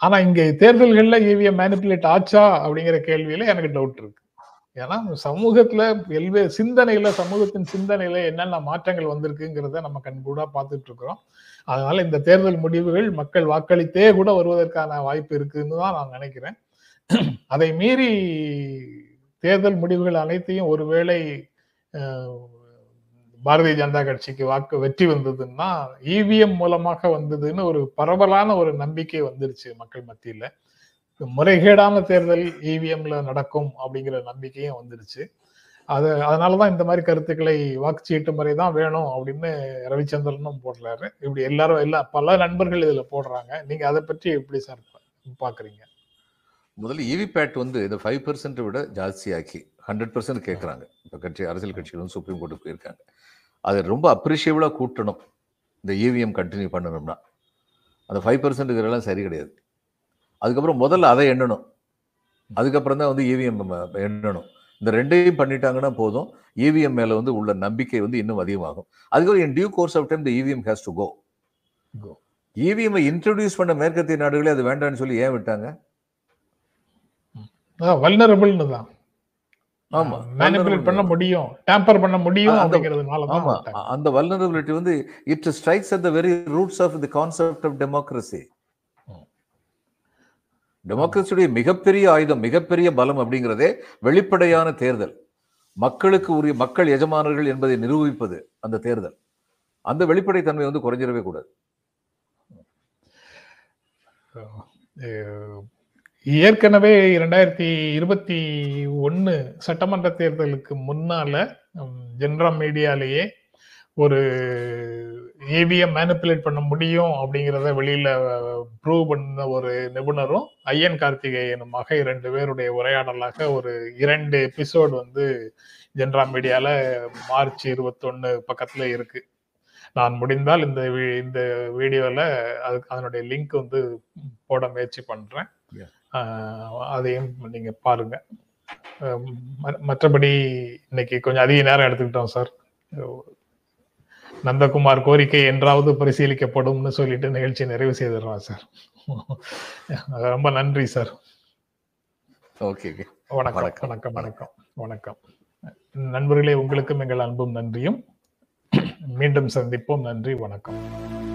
ஆனா இங்க தேர்தல்கள்ல இவிஎம் மேனிப்புலேட் ஆச்சா அப்படிங்கிற கேள்வியில எனக்கு டவுட் இருக்கு. ஏன்னா சமூகத்துல எல்வே சிந்தனையில சமூகத்தின் சிந்தனையில என்னென்ன மாற்றங்கள் வந்திருக்குங்கிறத நம்ம கண்கூடா பார்த்துட்டு இருக்கிறோம் அதனால இந்த தேர்தல் முடிவுகள் மக்கள் வாக்களித்தே கூட வருவதற்கான வாய்ப்பு இருக்குன்னு தான் நான் நினைக்கிறேன். அதை மீறி தேர்தல் முடிவுகள் அனைத்தையும் ஒருவேளை பாரதிய ஜனதா கட்சிக்கு வாக்கு வெற்றி வந்ததுன்னா இவிஎம் மூலமாக வந்ததுன்னு ஒரு பரவலான ஒரு நம்பிக்கை வந்துருச்சு மக்கள் மத்தியில. முறைகேடான தேர்தல் இவிஎம்ல நடக்கும் அப்படிங்கிற நம்பிக்கையும் வந்துருச்சு. அது அதனாலதான் இந்த மாதிரி கருத்துக்களை வாக்குச்சீட்டு முறை தான் வேணும் அப்படின்னு ரவிச்சந்திரனும் போடுறாரு. இப்படி எல்லாரும் எல்லா பல நண்பர்கள் இதுல போடுறாங்க. நீங்க அதை பற்றி எப்படி சார் பாக்குறீங்க? முதல்ல இவிபேட் வந்து இந்த ஃபைவ் பர்சன்ட்டை விட ஜாஸ்தியாக்கி ஹண்ட்ரட் பர்சன்ட் கேட்குறாங்க இப்போ கட்சி அரசியல் கட்சிகள் வந்து சுப்ரீம் கோர்ட்டுக்கு போயிருக்காங்க. அதை ரொம்ப அப்ரிஷியபிளாக கூட்டணும். இந்த இவிஎம் கண்டினியூ பண்ணணும்னா. அந்த ஃபைவ் பர்சன்ட்டுங்கிறதெல்லாம் சரி கிடையாது. அதுக்கப்புறம் முதல்ல அதை எண்ணணும். அதுக்கப்புறம் தான் வந்து இவிஎம் எண்ணணும். இந்த ரெண்டையும் பண்ணிட்டாங்கன்னா போதும். இவிஎம் மேல வந்து உள்ள நம்பிக்கை வந்து இன்னும் அதிகமாகும். அதுக்கப்புறம் in due course of time the EVM has to go Go. EVM introduce பண்ண மேற்கத்திய நாடுகளே அது வேண்டாம்னு சொல்லி ஏன் விட்டாங்க? வல்னரபிள்னு தான். ஆமா. மேனிபுலேட் பண்ண முடியும். டேம்பர் பண்ண முடியும் அப்படிங்கிறதுனால ஆமா. அந்த வல்னரபிலிட்டி வந்து it strikes at the very roots of the concept of democracy டெமோக்ரஸியுடைய மிகப்பெரிய ஆயுதம் மிகப்பெரிய பலம் அப்படிங்கிறதே வெளிப்படையான தேர்தல். மக்களுக்கு உரிய மக்கள் எஜமானர்கள் என்பதை நிரூபிப்பது அந்த தேர்தல். அந்த வெளிப்படை தன்மை வந்து குறைஞ்சிடவே கூடாது. ஏற்கனவே இரண்டாயிரத்தி இருபத்தி ஒன்று சட்டமன்ற தேர்தலுக்கு முன்னால ஜென்ரா மீடியாலேயே ஒரு ஏவிஎம் மேனிப்புலேட் பண்ண முடியும் அப்படிங்கிறத வெளியில ப்ரூவ் பண்ண ஒரு நிபுணரும் ஐயன் கார்த்திகேயனுமாக இரண்டு பேருடைய உரையாடலாக ஒரு இரண்டு எபிசோடு வந்து ஜென்ரா மீடியால மார்ச் இருபத்தொன்னு பக்கத்துல இருக்கு. நான் முடிந்தால் இந்த வி- இந்த வீடியோல அதுக்கு அதனுடைய லிங்க் வந்து போட முயற்சி பண்றேன். அதையும் நீங்க பாருங்க. மற்றபடி இன்னைக்கு கொஞ்சம் அதிக நேரம் எடுத்துக்கிட்டோம் சார். நந்தகுமார் கோரிக்கை என்றாவது பரிசீலிக்கப்படும்னு சொல்லிட்டு நிகழ்ச்சி நிறைவு செய்திடுறோம் சார். ரொம்ப நன்றி சார். ஓகே வணக்கம். வணக்கம் வணக்கம் வணக்கம். நண்பர்களே உங்களுக்கும் எங்கள் அன்பும் நன்றியும். மீண்டும் சந்திப்போம். நன்றி வணக்கம்.